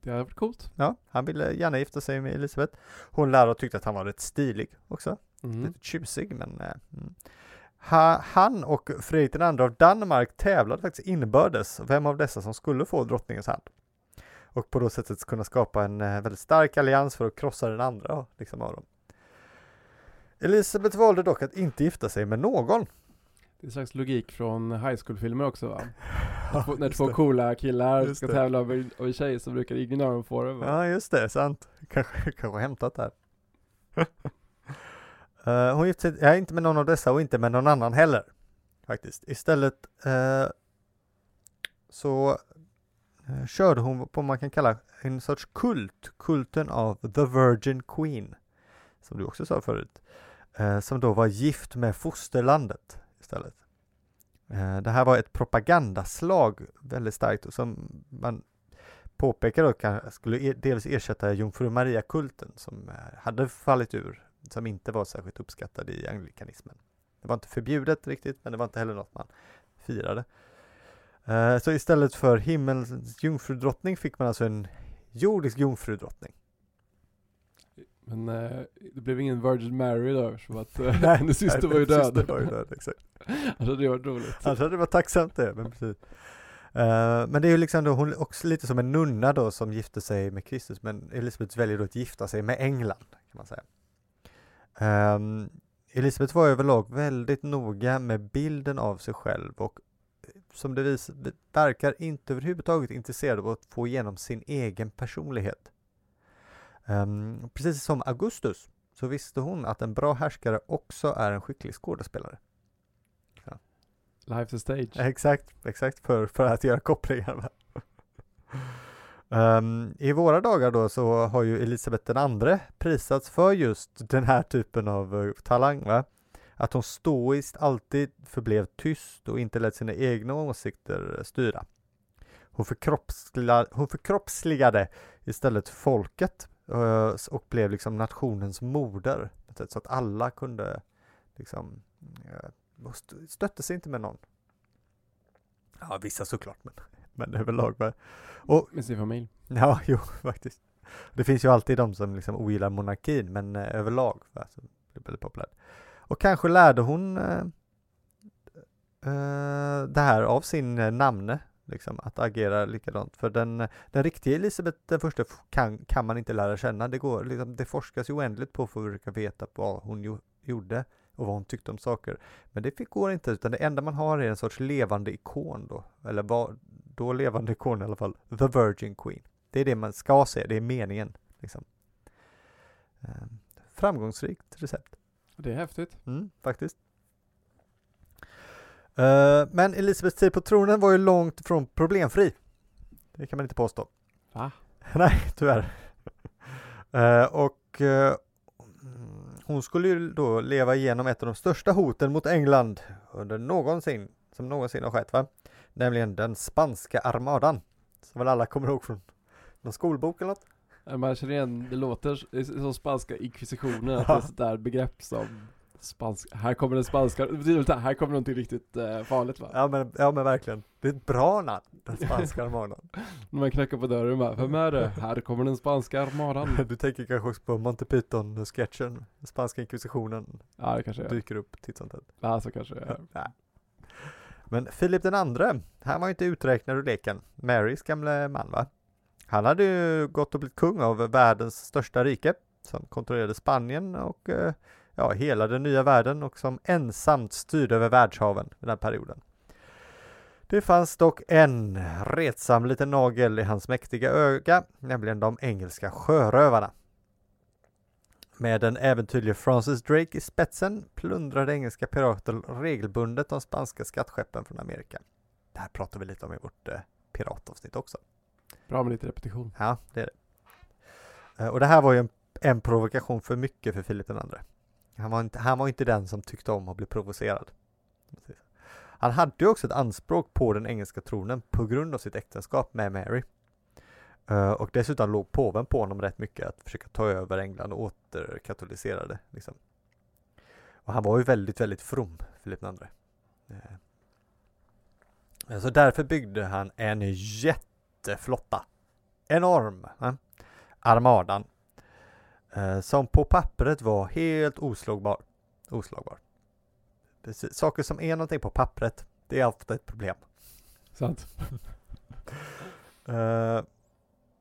Det hade varit coolt. Ja, han ville gärna gifta sig med Elisabeth. Hon lär ha tyckt att han var rätt stilig också. Mm. Lite tjusig men... eh, mm. Ha, han och Fredrik II av Danmark tävlade faktiskt inbördes vem av dessa som skulle få drottningens hand. Och på det sättet kunna skapa en eh, väldigt stark allians för att krossa den andra liksom, av dem. Elisabeth valde dock att inte gifta sig med någon. Det är en slags logik från high school-filmer också va? [laughs] Två- när två det. coola killar Just ska det. tävla över en tjej så brukar ingen av dem få det va? Ja, just det, sant. Kanske, [laughs] kanske hämtat där. [laughs] Eh, hon gifte sig ja, inte med någon av dessa och inte med någon annan heller. Faktiskt. Istället eh, så eh, körde hon på vad man kan kalla en sorts kult. Kulten av The Virgin Queen. Som du också sa förut. Eh, som då var gift med fosterlandet istället. Eh, det här var ett propagandaslag väldigt starkt som man påpekar då kan, skulle er, dels ersätta Jungfru Maria-kulten som eh, hade fallit ur, som inte var särskilt uppskattad i anglikanismen. Det var inte förbjudet riktigt, men det var inte heller något man firade. Eh, så istället för himmelens jungfrudrottning fick man alltså en jordisk jungfrudrottning. Men eh, det blev ingen Virgin Mary då eftersom att eh, [laughs] Nej, hennes syster var ju hennes syster död. var ju död, exakt. [laughs] Det hade varit roligt. Annars hade det varit tacksamt det, men precis. Eh, men det är ju liksom då, hon också lite som en nunna då som gifte sig med Kristus, men Elisabeth väljer då att gifta sig med England, kan man säga. Um, Elisabeth var överlag väldigt noga med bilden av sig själv och eh, som det vis, verkar inte överhuvudtaget intresserad av att få igenom sin egen personlighet. Um, precis som Augustus så visste hon att en bra härskare också är en skicklig skådespelare. Life to stage. Exakt, exakt för, för att göra kopplingar. [laughs] Ehm, I våra dagar då så har ju Elisabeth den andre prisats för just den här typen av eh, talang. Va? Att hon stoiskt alltid förblev tyst och inte lät sina egna åsikter eh, styra. Hon, förkroppsliga, hon förkroppsligade istället folket och blev liksom nationens moder. Så att alla kunde liksom eh, stötte sig inte med någon. Ja, vissa såklart, men, [laughs] men överlag. va. Och Med sin familj. Ja, [laughs] jo, faktiskt. Det finns ju alltid de som liksom ogillar monarkin, men eh, överlag va, så blir väldigt populärt. Och kanske lärde hon eh, eh, det här av sin eh, namne, liksom, att agera likadant. För den, den riktiga Elisabeth den första kan, kan man inte lära känna. Det, går, liksom, det forskas ju oändligt på för att försöka veta vad hon jo, gjorde och vad hon tyckte om saker. Men det fick, går inte, utan det enda man har är en sorts levande ikon då, eller vad, då levande ikon i alla fall, The Virgin Queen. Det är det man ska se, det är meningen. Liksom. Eh, framgångsrikt recept. Det är häftigt. Mm, faktiskt. Eh, men Elisabeths tid på tronen var ju långt ifrån problemfri. Det kan man inte påstå. Va? [laughs] Nej, tyvärr. [laughs] Eh, och eh, hon skulle ju då leva igenom ett av de största hoten mot England under någonsin, som någonsin har skett va? Nämligen den spanska armadan. Som väl alla kommer ihåg från någon skolbok eller något? Man känner igen, det låter som spanska inkvisitionen, att det Ja. är ett sånt där begrepp som spansk, här kommer den spanska, [laughs] här kommer någonting riktigt eh, farligt va? Ja men, ja men verkligen. Det är ett bra namn, den spanska [laughs] armadan. När man knackar på dörren bara, vem är det? Här kommer den spanska armadan. [laughs] Du tänker kanske också på Monty Python-sketchen, spanska inkvisitionen Ja det kanske är, dyker upp titt som tätt. ja så kanske det är. Nej. Men Filip den andre, han var inte uträknad ur leken. Marys gamle man va? Han hade ju gått och blivit kung av världens största rike som kontrollerade Spanien och eh, ja, hela den nya världen och som ensamt styrde över världshaven i den här perioden. Det fanns dock en retsam liten nagel i hans mäktiga öga, nämligen de engelska sjörövarna. Med den äventyrlige Francis Drake i spetsen plundrade engelska pirater regelbundet de spanska skattskeppen från Amerika. Det här pratar vi lite om i vårt eh, piratavsnitt också. Bra med lite repetition. Ja, det är det. Eh, och det här var ju en, en provokation för mycket för Filip den andre. Han var, inte, han var inte den som tyckte om att bli provocerad. Han hade ju också ett anspråk på den engelska tronen på grund av sitt äktenskap med Mary. Eh, och dessutom låg påven på honom rätt mycket att försöka ta över England och återkatolisera det. Liksom. Och han var ju väldigt, väldigt from, Filip II. Eh, så därför byggde han en jätteflotta. Enorm! Armadan. Eh, som på pappret var helt oslagbar. Oslagbar. Precis. Saker som är någonting på pappret, det är ofta ett problem. Sant. Eh,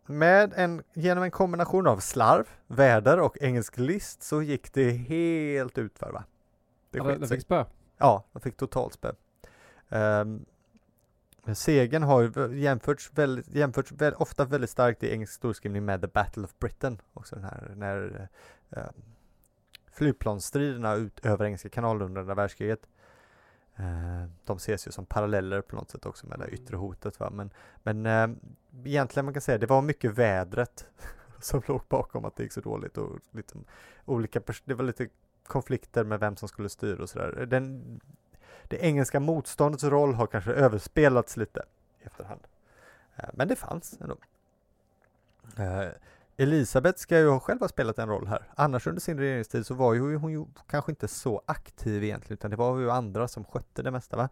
med en, genom en kombination av slarv, väder och engelsk list så gick det helt utför va? Det Ja, sig. fick spö. Ja, de fick totalt spö. Um, segern har ju jämförts, väldigt, jämförts väl, ofta väldigt starkt i engelsk storskrivning med The Battle of Britain. Också den här när eh, eh, flygplansstriderna ut över Engelska kanalen under andra världskriget. Eh, de ses ju som paralleller på något sätt också med det yttre hotet. Va? Men, men eh, egentligen man kan säga det var mycket vädret [laughs] som låg bakom att det gick så dåligt och liksom olika det var lite konflikter med vem som skulle styra och sådär. Den, det engelska motståndets roll har kanske överspelats lite i efterhand. Eh, men det fanns ändå. Eh, Elisabeth ska ju själv ha spelat en roll här. Annars under sin regeringstid så var ju hon ju kanske inte så aktiv egentligen utan det var ju andra som skötte det mesta va.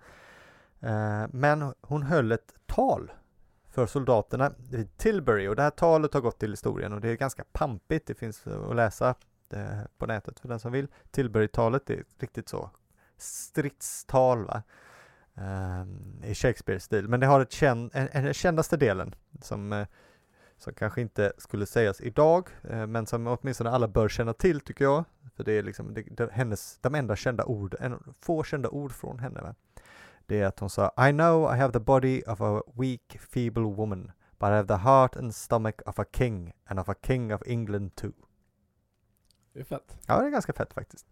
Eh, men hon höll ett tal för soldaterna vid Tilbury och det här talet har gått till historien och det är ganska pampigt. Det finns att läsa på nätet för den som vill. Tilbury-talet är riktigt så stridstal va? Um, i Shakespeare-stil. Men det har ett känd, en, en, den kändaste delen som, uh, som kanske inte skulle sägas idag, uh, men som åtminstone alla bör känna till tycker jag. För det är liksom det, det, hennes, de enda kända ord, en, få kända ord från henne. Va? Det är att hon sa I know I have the body of a weak feeble woman, but I have the heart and stomach of a king and of a king of England too. Det är fett. Ja, det är ganska fett faktiskt.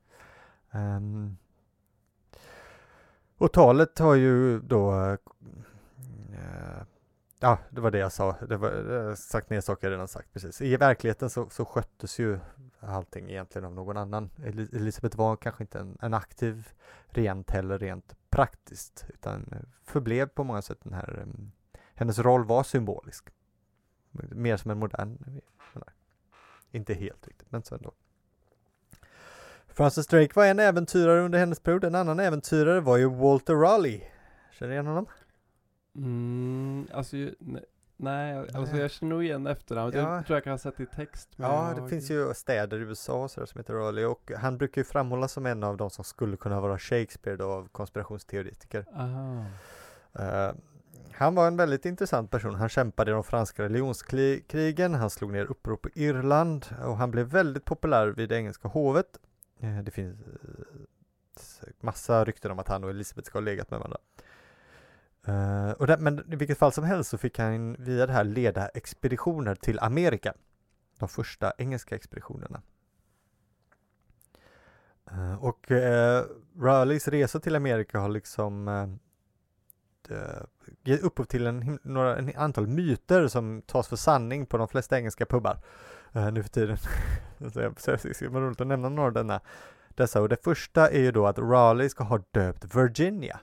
Um, och talet har ju då uh, Ja, det var det jag sa. Det var sagt ner saker jag redan sagt precis. I verkligheten så, så sköttes ju allting egentligen av någon annan. Elisabeth var kanske inte en, en aktiv rent heller rent praktiskt utan förblev på många sätt den här mm, hennes roll var symbolisk. Mer som en modern inte helt riktigt, men så ändå. Francis Drake var en äventyrare under hennes period. En annan äventyrare var ju Walter Raleigh. Känner du igen honom? Mm, alltså, nej, alltså jag känner nog igen efternamnet. Ja. Jag tror jag kan ha sett i text. Ja, det finns ju städer i USA så som heter Raleigh och han brukar ju framhållas som en av de som skulle kunna vara Shakespeare då av konspirationsteoretiker. Uh, han var en väldigt intressant person. Han kämpade i de franska religionskrigen, han slog ner uppror på Irland och han blev väldigt populär vid det engelska hovet. Eh, det finns eh, massa rykten om att han och Elisabeth ska ha legat med varandra. Uh, och där, men i vilket fall som helst så fick han via det här leda expeditioner till Amerika. De första engelska expeditionerna. Uh, och uh, Raleighs resa till Amerika har liksom uh, gett upphov till en, några, en antal myter som tas för sanning på de flesta engelska pubbar uh, nu för tiden. så det var roligt att nämna några av denna, dessa. Och det första är ju då att Raleigh ska ha döpt Virginia.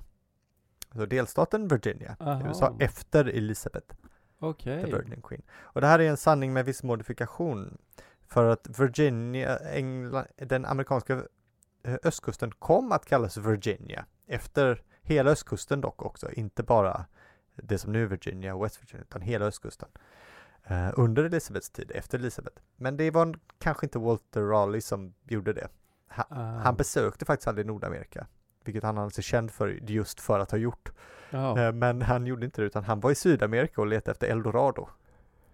Alltså delstaten Virginia, Aha. USA, efter Elizabeth. Okej. Okay. Virgin Queen. Och det här är en sanning med viss modifikation. För att Virginia, England, den amerikanska eh, östkusten kom att kallas Virginia efter hela östkusten dock också, inte bara det som nu är Virginia och West Virginia, utan hela östkusten. Uh, under Elisabeths tid, efter Elisabeth. Men det var kanske inte Walter Raleigh som gjorde det. Ha, uh. Han besökte faktiskt aldrig Nordamerika, vilket han hade sig känd för just för att ha gjort. Oh. Uh, men han gjorde inte det, utan han var i Sydamerika och letade efter Eldorado.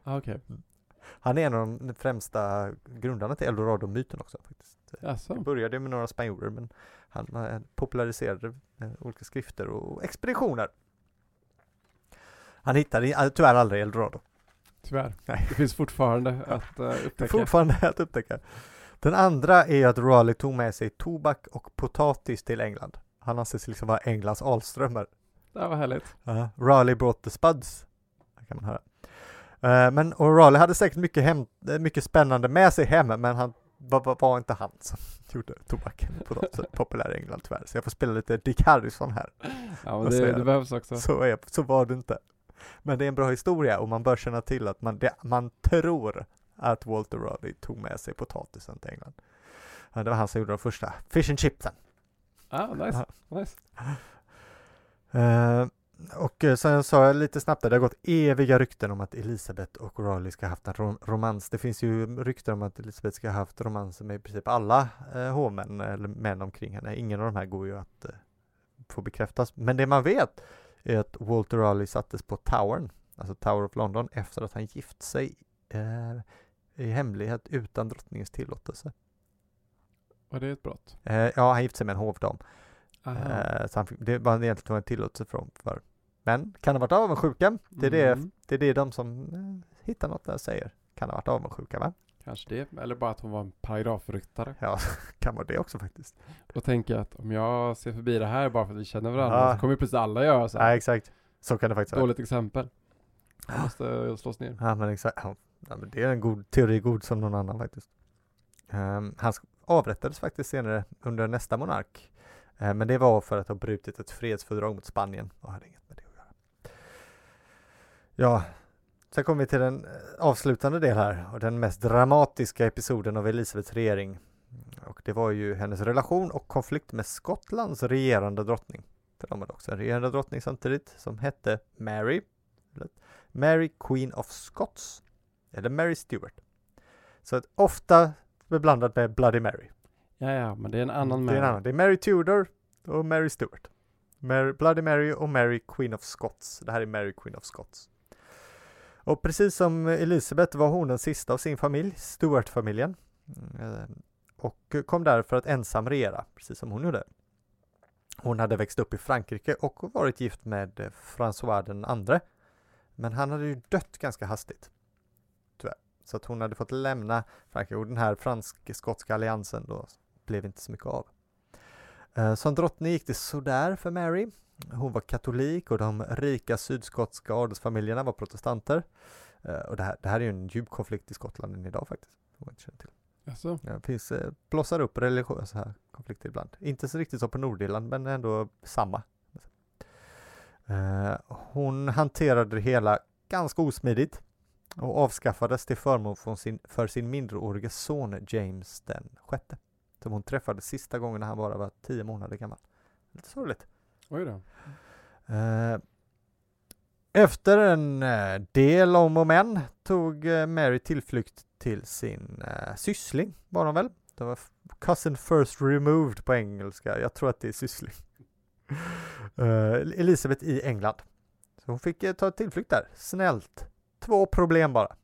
Ah, okay. Mm. Han är en av de främsta grundarna till Eldorado-myten också. Faktiskt. Alltså. Det började med några spanjorer, men han populariserade olika skrifter och expeditioner. Han hittade tyvärr aldrig Eldorado. Tyvärr. Nej. Det finns fortfarande att uh, upptäcka. Fortfarande att upptäcka. Den andra är att Raleigh tog med sig tobak och potatis till England. Han anses liksom vara Englands Alströmer. Det var härligt. Uh, Raleigh brought the spuds. Det kan man höra. Uh, men och Raleigh hade säkert mycket, hem, mycket spännande med sig hem, men han var, var inte han som [laughs] gjorde tobaken på något sätt populär i England tyvärr. Så jag får spela lite Dick Harrison här. Ja, men det, det behövs också. Så, är, så var det inte. Men det är en bra historia och man bör känna till att man, det, man tror att Walter Raleigh tog med sig potatisen till England. Det var han som gjorde de första fish and chipsen. Ah, nice. nice. Uh, och eh, sen sa jag lite snabbt där, det har gått eviga rykten om att Elisabeth och Raleigh ska ha haft en rom romans. Det finns ju rykten om att Elisabeth ska ha haft romanser med i princip alla eh, hovmän eller män omkring henne. Ingen av de här går ju att eh, få bekräftas. Men det man vet är att Walter Raleigh sattes på Towern, alltså Tower of London, efter att han gift sig eh, i hemlighet utan drottningens tillåtelse. Var det ett brott? Eh, ja, han gifte sig med en hovdam. Eh, så han, det var egentligen en tillåtelse från för. Men kan ha varit avundsjuka. Det är, mm. det, det är det de som eh, hittar något där säger. Kan ha varit avundsjuka va? Kanske det, eller bara att hon var en paragrafryttare. Ja, [laughs] kan vara det också faktiskt. Och tänka att om jag ser förbi det här bara för att vi känner varandra ja. så kommer plötsligt alla göra så. Ja, exakt. Så kan det faktiskt vara. Dåligt exempel. Det måste slås ner. Ja, men exakt. Ja, men det är en god teori, god som någon annan faktiskt. Um, han avrättades faktiskt senare under nästa monark. Uh, men det var för att ha brutit ett fredsfördrag mot Spanien och hade inget med det att göra. Ja, Sen kommer vi till den eh, avslutande del här och den mest dramatiska episoden av Elisabeths regering. Och det var ju hennes relation och konflikt med Skottlands regerande drottning. För de hade också en regerande drottning samtidigt som hette Mary. Mary Queen of Scots. Eller Mary Stuart. Så att ofta beblandat med Bloody Mary. Ja, ja, men det är en annan Det är en annan. Det är Mary Tudor och Mary Stuart. Mary, Bloody Mary och Mary Queen of Scots. Det här är Mary Queen of Scots. Och precis som Elisabeth var hon den sista av sin familj, Stuart-familjen. Eh, och kom därför att ensam regera, precis som hon gjorde. Hon hade växt upp i Frankrike och varit gift med François den andre. Men han hade ju dött ganska hastigt. Tyvärr. Så att hon hade fått lämna Frankrike och den här fransk-skotska alliansen då blev inte så mycket av. Eh, som drottning gick det sådär för Mary. Hon var katolik och de rika sydskotska adelsfamiljerna var protestanter. Eh, och det här, det här är ju en djup konflikt i Skottland än idag faktiskt. Om man inte känner till. Alltså. Det finns, eh, blossar upp religiösa här konflikter ibland. Inte så riktigt som på Nordirland men ändå samma. Hon hanterade det hela ganska osmidigt och avskaffades till förmån för sin, för sin mindreårige son James den sjätte. Som hon träffade sista gången när han bara var tio månader gammal. Lite sorgligt. Oj då. Eh, efter en eh, del om och men tog eh, Mary tillflykt till sin syssling, var de väl? Det var cousin first removed på engelska. Jag tror att det är syssling. [laughs] Elisabeth i England. Så hon fick ta tillflykt där, snällt. Två problem bara.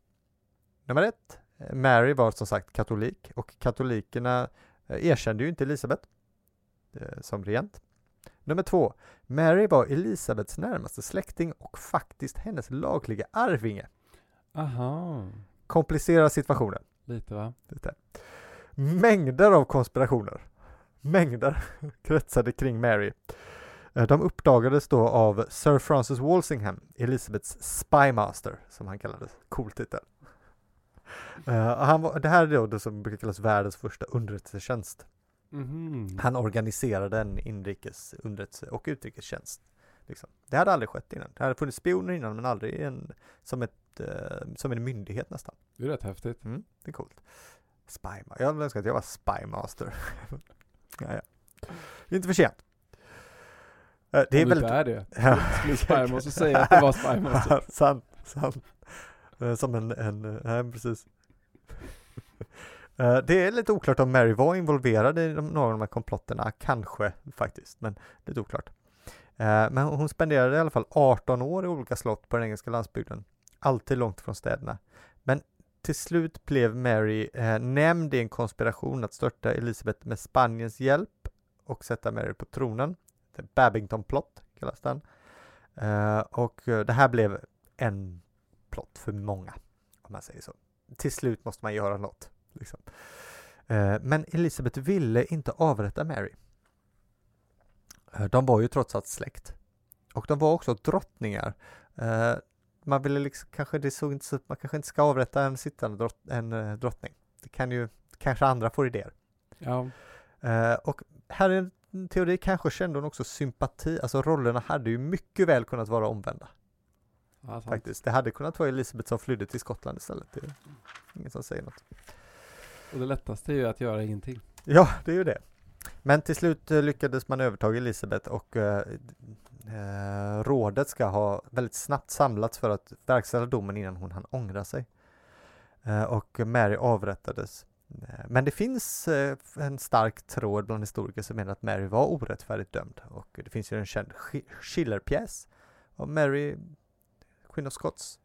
Nummer ett, Mary var som sagt katolik och katolikerna erkände ju inte Elisabeth som regent. Nummer två, Mary var Elisabeths närmaste släkting och faktiskt hennes lagliga arvinge. Aha. Komplicerar situationen. Lite va? Lite. Mängder av konspirationer. Mängder [laughs] kretsade kring Mary. Eh, de uppdagades då av Sir Francis Walsingham, Elizabeths spymaster, som han kallades. Cool titel. Uh, han var, det här är då det som brukar kallas världens första underrättelsetjänst. Mm. Han organiserade en inrikes underrättelse och utrikestjänst. Liksom. Det hade aldrig skett innan. Det hade funnits spioner innan men aldrig en, som, ett, uh, som en myndighet nästan. Det är rätt häftigt. Mm, det är coolt. Spymaster. Jag önskar att jag var spymaster. [laughs] ja, ja. Inte för sent. Uh, det är Om väldigt... du inte är det. Skulle Spymaster [laughs] säga att det var Spymaster. [laughs] sant, sant. Eh, som en, en, eh, nej precis. Eh, det är lite oklart om Mary var involverad i någon några av de här komplotterna, kanske faktiskt, men lite oklart. Men hon spenderade i alla fall 18 år i olika slott på den engelska landsbygden, alltid långt från städerna. Men till slut blev Mary nämnd i en konspiration att störta Elisabeth med Spaniens hjälp och sätta Mary på tronen. The Babington plot kallas den. och det här blev en plott för många, om man säger så. Till slut måste man göra något. Liksom. Eh, men Elisabeth ville inte avrätta Mary. Eh, de var ju trots allt släkt. Och de var också drottningar. Eh, man ville liksom, kanske det såg inte så, man kanske inte ska avrätta en sittande drott, en drottning. Det kan ju, kanske andra får idéer. Ja. Och här är en teori, kanske kände hon också sympati, alltså rollerna hade ju mycket väl kunnat vara omvända. Ja, faktiskt. Det hade kunnat vara Elisabeth som flydde till Skottland istället. Det är ingen som säger något. Och det lättaste är ju att göra ingenting. Ja, det är ju det. Men till slut lyckades man övertaga Elisabeth och eh, rådet ska ha väldigt snabbt samlats för att verkställa domen innan hon hann ångra sig. Eh, och Mary avrättades. Men det finns eh, en stark tråd bland historiker som menar att Mary var orättfärdigt dömd och det finns ju en känd Schiller-pjäs om Mary, Queen of Scots,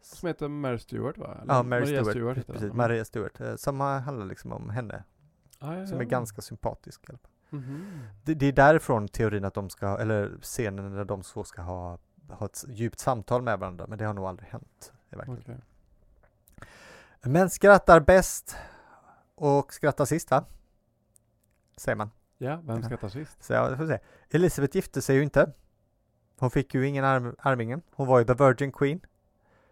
som heter Mary Stewart va? Eller ja, Mary Maria Stewart, Stewart precis, den. Maria Stewart, eh, handlar liksom om henne, Ah, ja, som ja. är ganska sympatisk. i alla fall. Mhm. Det, det är därifrån teorin att de ska, eller scenen där de två ska ha, ha ett djupt samtal med varandra, men det har nog aldrig hänt i. Okej. Men skrattar bäst och skrattar sist va? Säger man. Ja, vem skrattar sist? Så jag får se. Elisabeth gifte sig ju inte. Hon fick ju ingen arm, arvingen. Hon var ju the Virgin Queen.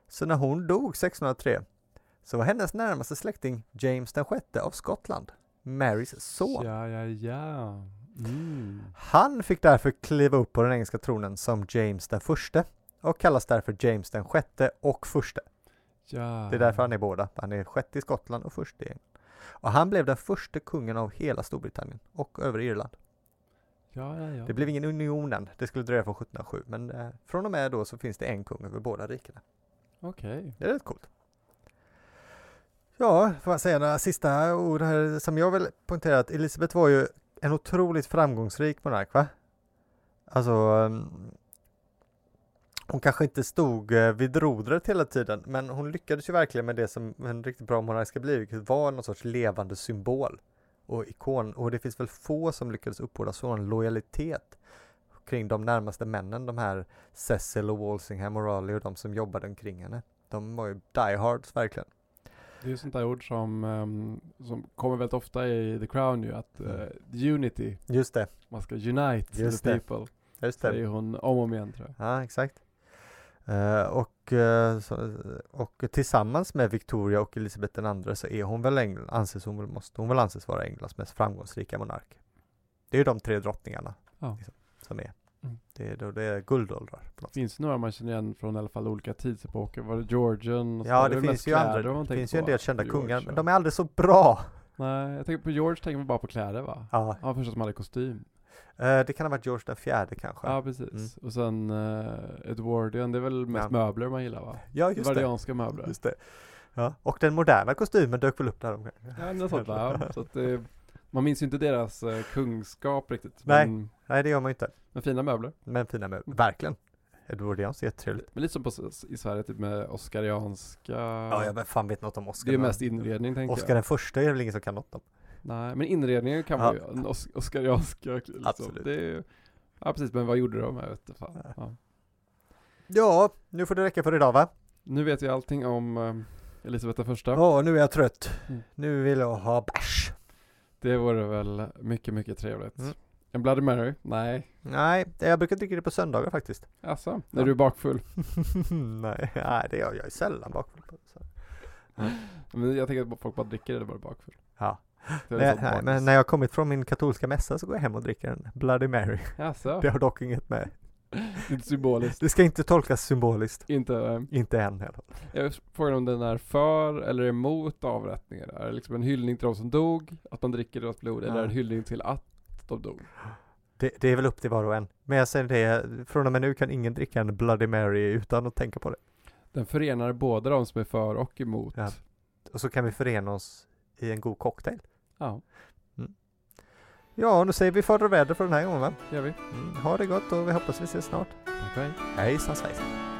Så när hon dog 1603 så var hennes närmaste släkting James den sjätte av Skottland, Marys son. Ja, ja, ja. Mm. Han fick därför kliva upp på den engelska tronen som James den förste och kallas därför James den sjätte och förste. Ja. Det är därför han är båda. Han är sjätte i Skottland och förste i England. Och han blev den första kungen av hela Storbritannien och över Irland. Ja, ja, ja. Det blev ingen union än, det skulle dröja från 1707, men eh, från och med då så finns det en kung över båda rikena. Okej. Det är rätt coolt. Ja, får jag säga några sista ord här som jag vill poängtera att Elisabeth var ju en otroligt framgångsrik monark va? Alltså um, hon kanske inte stod eh, vid rodret hela tiden men hon lyckades ju verkligen med det som en riktigt bra monark ska bli, vilket var någon sorts levande symbol och ikon och det finns väl få som lyckades uppbåda sådan lojalitet kring de närmaste männen, de här Cecil och Walsingham och Raleigh och de som jobbade omkring henne. De var ju diehards verkligen. Det är ju sånt där ord som, ehm, som kommer väldigt ofta i The Crown ju, att uh, unity, Just det, man ska unite Just the det. people. just det. Säger hon om och om igen tror jag. Ja, exakt. Eh, och, eh, så, och tillsammans med Victoria och Elisabeth II så är hon väl anses hon väl, måste hon väl anses vara Englands mest framgångsrika monark. Det är ju de tre drottningarna Ja. liksom, som är. Mm. Det är, då, det är guldåldrar. På något. Finns det några man känner igen från i alla fall olika tidsepoker? Var det Georgian? och Ja, det, väl finns ju andra, det finns ju en del kända George, kungar, men de är aldrig så bra. Nej, jag tänker på George tänker man bara på kläder va? Ja, Han var första som hade kostym. Eh, det kan ha varit George den fjärde kanske. Ja, precis. Mm. Och sen uh, Edwardian, det är väl mest Ja. möbler man gillar va? Ja, just det. Vardianska möbler. Just det. Ja. Och den moderna kostymen dök väl upp där omkring. Ja, något sånt va? Så att det, man minns ju inte deras uh, kungskap riktigt. Nej. Men, Nej, det gör man ju inte. men fina möbler. Men fina möbler. Verkligen. Edwardians jättetrevligt. Men lite som på, i Sverige, typ med oscarianska. Ja, jag men fan vet något om Oscar. det är mest inredning tänker Oscar jag. den första är det väl ingen som kan något om. Nej, men inredningen kan Ja. man ju. En os- oscarianska. Liksom. Absolut. Det är, ja, precis. Men vad gjorde de? Jag vet fan. Ja. Ja. Ja, nu får det räcka för idag va? Nu vet vi allting om um, Elisabeth den första. Ja, nu är jag trött. Mm. Nu vill jag ha bärs. Det vore väl mycket, mycket trevligt. Mm. En Bloody Mary? Nej. Nej, jag brukar dricka det på söndagar faktiskt. Alltså, när Ja. du är bakfull. [laughs] Nej, nej, det gör jag är sällan bakfull. Så. Men jag tänker att folk bara dricker det när de är bakfull. Ja. [laughs] Nej, men när jag kommit från min katolska mässa så går jag hem och dricker en Bloody Mary. Jaså? Det har dock inget med. [laughs] Lite symboliskt. Det ska inte tolkas symboliskt. Inte, eh, Inte än i alla fall. jag frågar om den är för eller emot avrättningar. Är det liksom en hyllning till de som dog, att man dricker deras blod, eller Ja. är det en hyllning till att de dog? Det, det är väl upp till var och en. Men jag säger det, från och med nu kan ingen dricka en Bloody Mary utan att tänka på det. Den förenar båda de som är för och emot. Ja. Och så kan vi förena oss i en god cocktail. Ja, Ja, nu säger vi fader väder för den här gången va? gör vi. Mm, ha det gott och vi hoppas vi ses snart. Tack och hej. Hejsan svejsan.